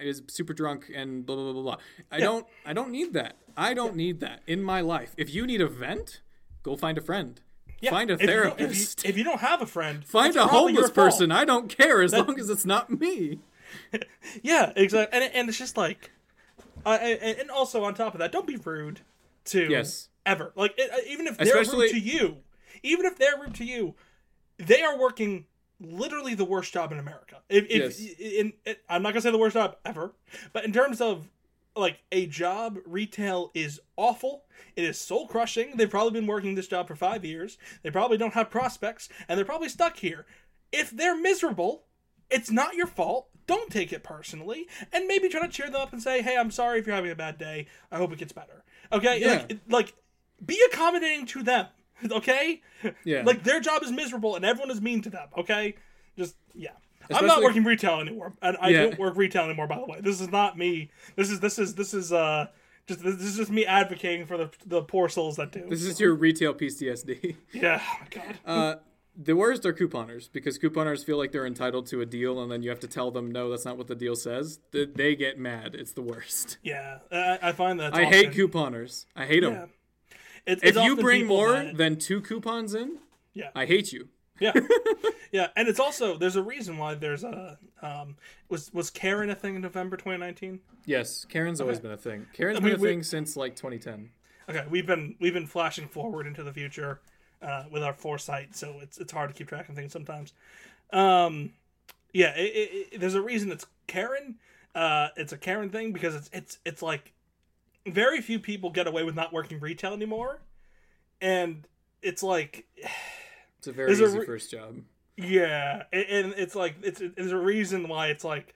is super drunk and blah blah blah blah. blah. I don't. I don't need that. I don't need that in my life. If you need a vent, go find a friend. Yeah, Find a if you therapist. If you, if you don't have a friend, find a homeless person. I don't care as long as it's not me. Yeah, exactly. And and it's just like, uh, and, and also on top of that, don't be rude to Yes. ever. Like it, even if they're Especially- rude to you, even if they're rude to you, they are working literally the worst job in America. If, if Yes. in, in, I'm not gonna say the worst job ever, but in terms of like a job, retail is awful. It is soul crushing. They've probably been working this job for five years. They probably don't have prospects, and they're probably stuck here. If they're miserable, it's not your fault. Don't take it personally, and maybe try to cheer them up and say, "Hey, I'm sorry if you're having a bad day. I hope it gets better." Okay, Yeah. like, like be accommodating to them. Okay, Yeah. like their job is miserable and everyone is mean to them. Okay, just yeah. I'm not working retail anymore, and I Yeah. don't work retail anymore. By the way, this is not me. This is this is this is uh just this is just me advocating for the the poor souls that do. This is your retail PTSD. yeah, oh God. Uh, the worst are couponers because couponers feel like they're entitled to a deal, and then you have to tell them no, that's not what the deal says. They, they get mad. It's the worst. yeah, I, I find that I hate couponers. I hate them. Yeah. It's, If it's you bring more than two coupons in, yeah, I hate you. yeah, yeah, and it's also there's a reason why there's a um was was Karen a thing in November 2019? Yes, Karen's always been a thing. Karen's We- been a we- thing since like 2010. Okay, we've been we've been flashing forward into the future uh, with our foresight, so it's it's hard to keep track of things sometimes. Um, yeah, it, it, it- there's a reason it's Karen. Uh, it's a Karen thing because it's it's it's like very few people get away with not working retail anymore, and it's like It's a very There's a easy re- first job. Yeah, and it's like it's there's a reason why it's like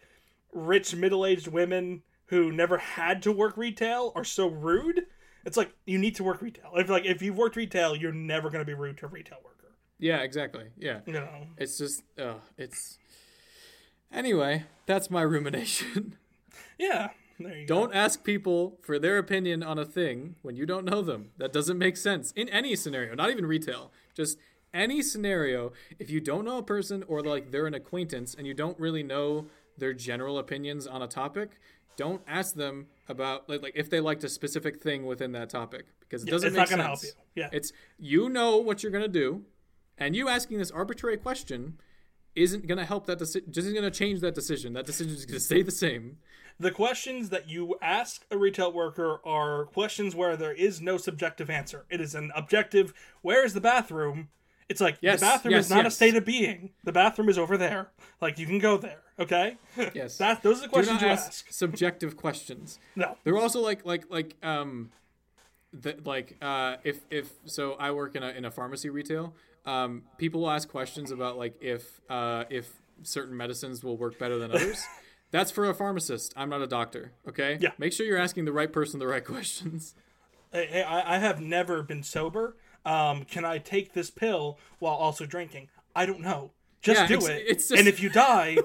rich middle-aged women who never had to work retail are so rude. It's like you need to work retail. If like if you've worked retail, you're never going to be rude to a retail worker. Yeah, exactly. Yeah. You know. It's just, uh, it's. Anyway, that's my rumination. Yeah. Don't ask people for their opinion on a thing when you don't know them. That doesn't make sense in any scenario, not even retail. Just any scenario. If you don't know a person or like they're an acquaintance and you don't really know their general opinions on a topic, don't ask them about like, like if they liked a specific thing within that topic because it go. doesn't It's make not going sense. to help you. Yeah. It's you know what you're gonna do, and you asking this arbitrary question isn't gonna help that decision. Just isn't gonna change that decision. That decision is gonna stay the same. The questions that you ask a retail worker are questions where there is no subjective answer. It is an objective. Where is the bathroom? It's like Yes, the bathroom yes, is not a state of being. The bathroom is over there. Like you can go there. Okay. Yes. that those are the questions you ask, ask. subjective questions. No. They're also like like like um, that like uh if if so I work in a in a pharmacy retail. Um, people will ask questions about like if uh if certain medicines will work better than others. That's for a pharmacist. I'm not a doctor. Okay. Yeah. Make sure you're asking the right person the right questions. Hey, hey, I, I have never been sober. Um, can I take this pill while also drinking? I don't know. Just Yeah, do it's- it. it's just- And if you die,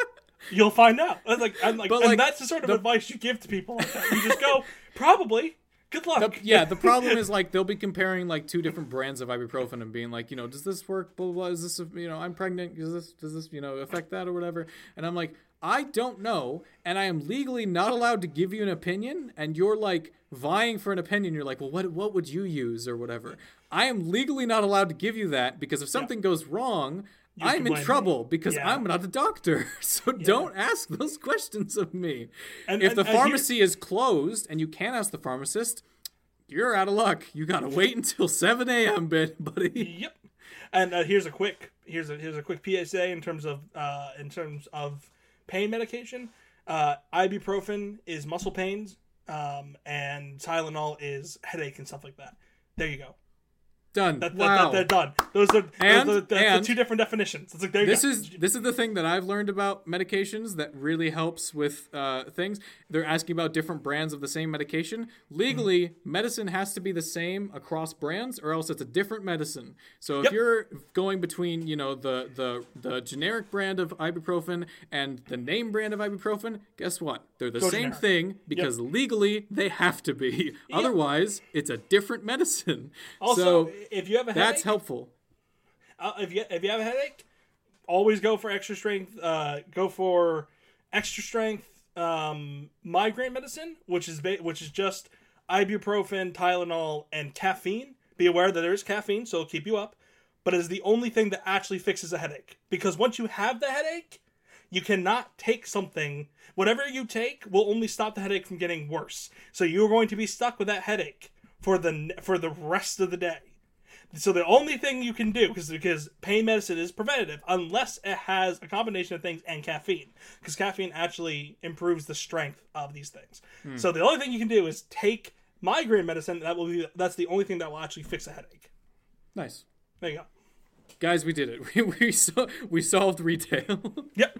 you'll find out. I'm like, I'm like, But, and like, that's the sort of the- advice you give to people like that. You just go, probably. Good luck. The- yeah, the problem is like they'll be comparing like two different brands of ibuprofen and being like, you know, does this work? Blah blah. blah. Is this, you know, I'm pregnant? Does this does this you know affect that or whatever? And I'm like, I don't know, and I am legally not allowed to give you an opinion. And you're like vying for an opinion. You're like, well, what what would you use or whatever? I am legally not allowed to give you that because if something goes wrong. I'm in blame me. trouble because Yeah. I'm not a doctor. So don't ask those questions of me. And- if and- the pharmacy is closed and you can't ask the pharmacist, you're out of luck. You gotta wait until 7 a.m., bud- buddy. Yep. And uh, here's a quick here's a here's a quick PSA in terms of uh, in terms of pain medication. Uh, ibuprofen is muscle pains, um, and Tylenol is headache and stuff like that. There you go. Done. That, that, wow. that, they're done. Those are And- those are, that's and- the two different definitions. It's like there this go. is this is the thing that I've learned about medications that really helps with uh, things. They're asking about different brands of the same medication. Legally, medicine has to be the same across brands, or else it's a different medicine. So if Yep. you're going between, you know, the the the generic brand of ibuprofen and the name brand of ibuprofen, guess what? They're the Go same generic. thing because legally they have to be. Otherwise, it's a different medicine. also so if you have a headache, that's helpful. uh, if you if you have a headache, always go for extra strength. Uh, go for extra strength um, migraine medicine, which is ba- which is just ibuprofen, Tylenol, and caffeine. Be aware that there is caffeine, so it'll keep you up. But it is the only thing that actually fixes a headache. Because once you have the headache, you cannot take something. Whatever you take will only stop the headache from getting worse. So you're going to be stuck with that headache for the for the rest of the day. So the only thing you can do, because because pain medicine is preventative, unless it has a combination of things and caffeine, because caffeine actually improves the strength of these things. Hmm. So the only thing you can do is take migraine medicine. That will be that's the only thing that will actually fix a headache. Nice. There you go. Guys, we did it. We we, so, we solved retail. Yep.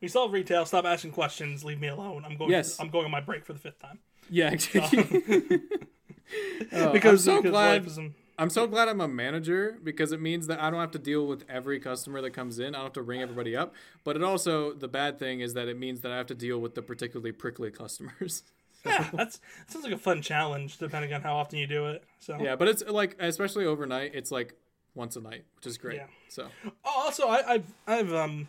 We solved retail. Stop asking questions. Leave me alone. I'm going. Yes. I'm going on my break for the fifth time. yeah, exactly. Oh, Because I'm so glad. Life is a- I'm so glad I'm a manager because it means that I don't have to deal with every customer that comes in. I don't have to ring everybody up. But it also the bad thing is that it means that I have to deal with the particularly prickly customers. yeah, that's that sounds like a fun challenge depending on how often you do it. So yeah, but it's like especially overnight, it's like once a night, which is great. Yeah. So Oh, also, I, I've, I've, um,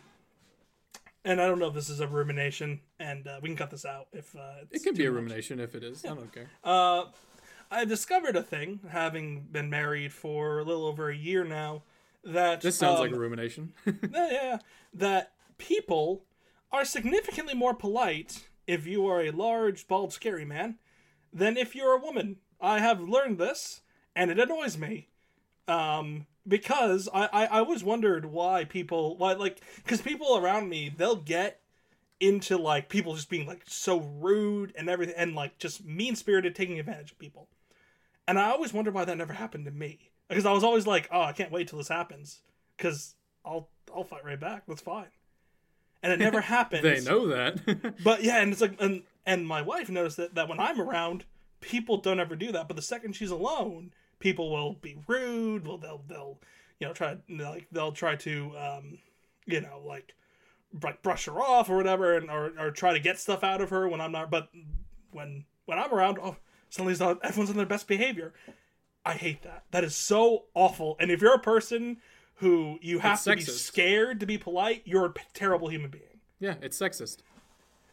and I don't know if this is a rumination, and uh, we can cut this out if uh, it can be a much. rumination if it is. I don't care. Uh, I discovered a thing, having been married for a little over a year now, that This sounds like um, a rumination. yeah, yeah, that people are significantly more polite if you are a large, bald, scary man than if you're a woman. I have learned this, and it annoys me. Um, because I, I, I always wondered why people, why, like, because people around me, they'll get into, like, people just being, like, so rude and everything, and, like, just mean spirited, taking advantage of people. And I always wonder why that never happened to me. because I was always like, oh, I can't wait till this happens because I'll I'll fight right back. That's fine. And it never happens. They know that. But yeah, and it's like, and and my wife noticed that that when I'm around, people don't ever do that. But the second she's alone, people will be rude. Well, they'll they'll you know try like they'll try to um you know like like brush her off or whatever, and or or try to get stuff out of her when I'm not. But when when I'm around, oh, suddenly it's not, everyone's on their best behavior. I hate that. That is so awful. And if you're a person who you have It's to be scared to be polite, you're a p- terrible human being. yeah, it's sexist.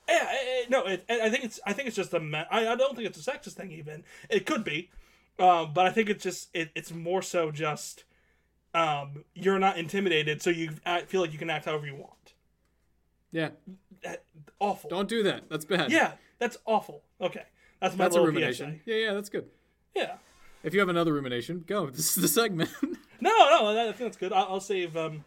Yeah, eh, eh, no, it, I think it's I think it's just a me- I, I don't think it's a sexist thing even. It could be, um, but I think it's just it, it's more so just um, you're not intimidated, so you act, feel like you can act however you want. Yeah, Eh, Awful. don't do that. That's bad. yeah, that's awful. Okay, that's my that's a rumination. PSA. Yeah, yeah, that's good. Yeah. If you have another rumination, go. This is the segment. No, no, I think that's good. I'll, I'll save. Um,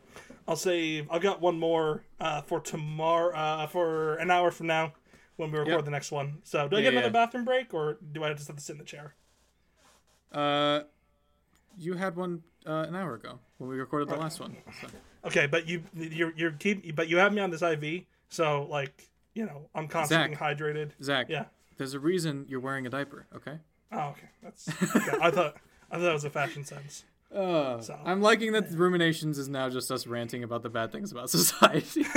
I'll save. I've got one more uh, for tomorrow. Uh, for an hour from now, when we record Yep. the next one. So, do I Yeah, get another yeah. bathroom break, or do I just have to sit in the chair? uh, you had one uh, an hour ago when we recorded the last one. So. Okay, but you you're you're keep but you have me on this IV, so like you know I'm constantly Zach. hydrated. Zach, Yeah. There's a reason you're wearing a diaper. Okay. Oh, okay. That's okay. I thought I thought it was a fashion sense. Uh, So- I'm liking that ruminations is now just us ranting about the bad things about society.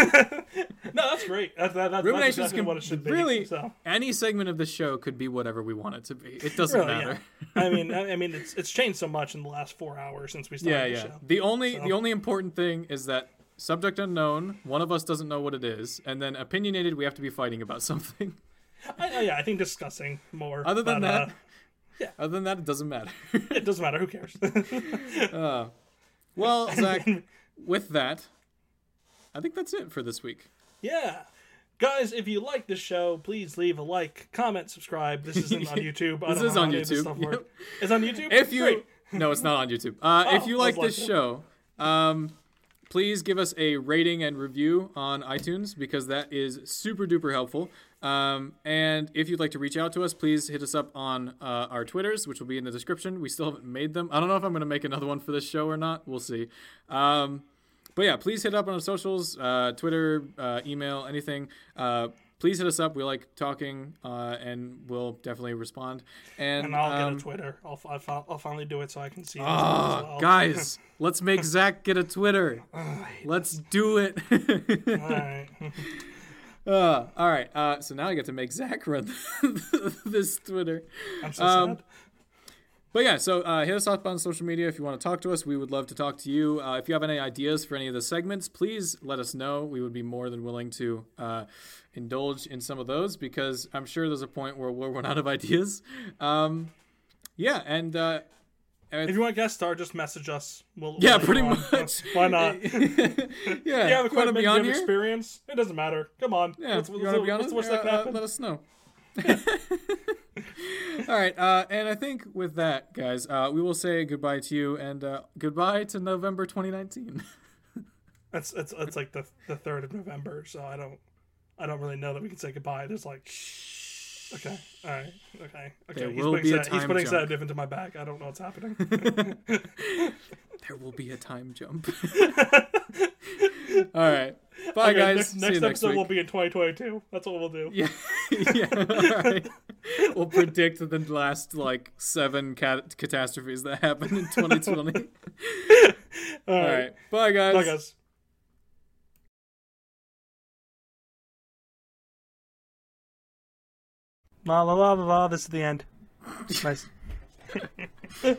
No, that's great. That, that, that's ruminations that's exactly can what it should be. really So any segment of the show could be whatever we want it to be. It doesn't really, matter. yeah. I mean, I, I mean, it's it's changed so much in the last four hours since we started Yeah, the yeah. show. The only So- the only important thing is that subject unknown. One of us doesn't know what it is, and then opinionated. We have to be fighting about something. I, I- yeah, I think discussing more. Other than but, that, uh, other than that, it doesn't matter. it doesn't matter. Who cares? well, Zach, with that, I think that's it for this week. Yeah. Guys, if you like this show, please leave a like, comment, subscribe. This isn't on YouTube. This is on any of this YouTube. Yep. It's on YouTube? If you Great. no, it's not on YouTube. Uh, if Oh, you like this like- show, um, please give us a rating and review on iTunes because that is super duper helpful. Um, and if you'd like to reach out to us, please hit us up on uh, our Twitters, which will be in the description. We still haven't made them. I don't know if I'm going to make another one for this show or not. We'll see. Um, but yeah, please hit up on our socials, uh, Twitter, uh, email, anything. Uh, please hit us up. We like talking, uh, and we'll definitely respond. And, And I'll um, get a Twitter. I'll, I'll, I'll finally do it so I can see. Ah, well. guys, let's make Zach get a Twitter. Let's do it. All right. uh, all right. Uh, so now I get to make Zach run this Twitter. I'm so Um, sad. But yeah, so uh, hit us up on social media if you want to talk to us. We would love to talk to you. Uh, if you have any ideas for any of the segments, please let us know. We would be more than willing to uh, indulge in some of those because I'm sure there's a point where we'll run out of ideas. Um, yeah, and uh, If you want guest star, just message us. We'll, yeah, we'll pretty much. Why not? yeah, You have you want to be you have here? experience. It doesn't matter. Come on. Yeah, What's, you what's, want to be honest? that can Uh, let us know. All right, uh, and I think with that, guys, uh, we will say goodbye to you and uh, goodbye to November 2019. It's it's it's like the the third of November, so I don't I don't really know that we can say goodbye. There's like okay, all right, okay, okay. There he's will putting be a sed- he's putting jump. sedative into my bag. I don't know what's happening. there will be a time jump. All right, bye, Okay, guys. Next, next next episode week. will be in 2022. That's what we'll do. Yeah, yeah. All right. We'll predict the last like seven cat- catastrophes that happened in 2020. All All right, bye, guys. Bye, guys. La la la la la. This is the end. nice.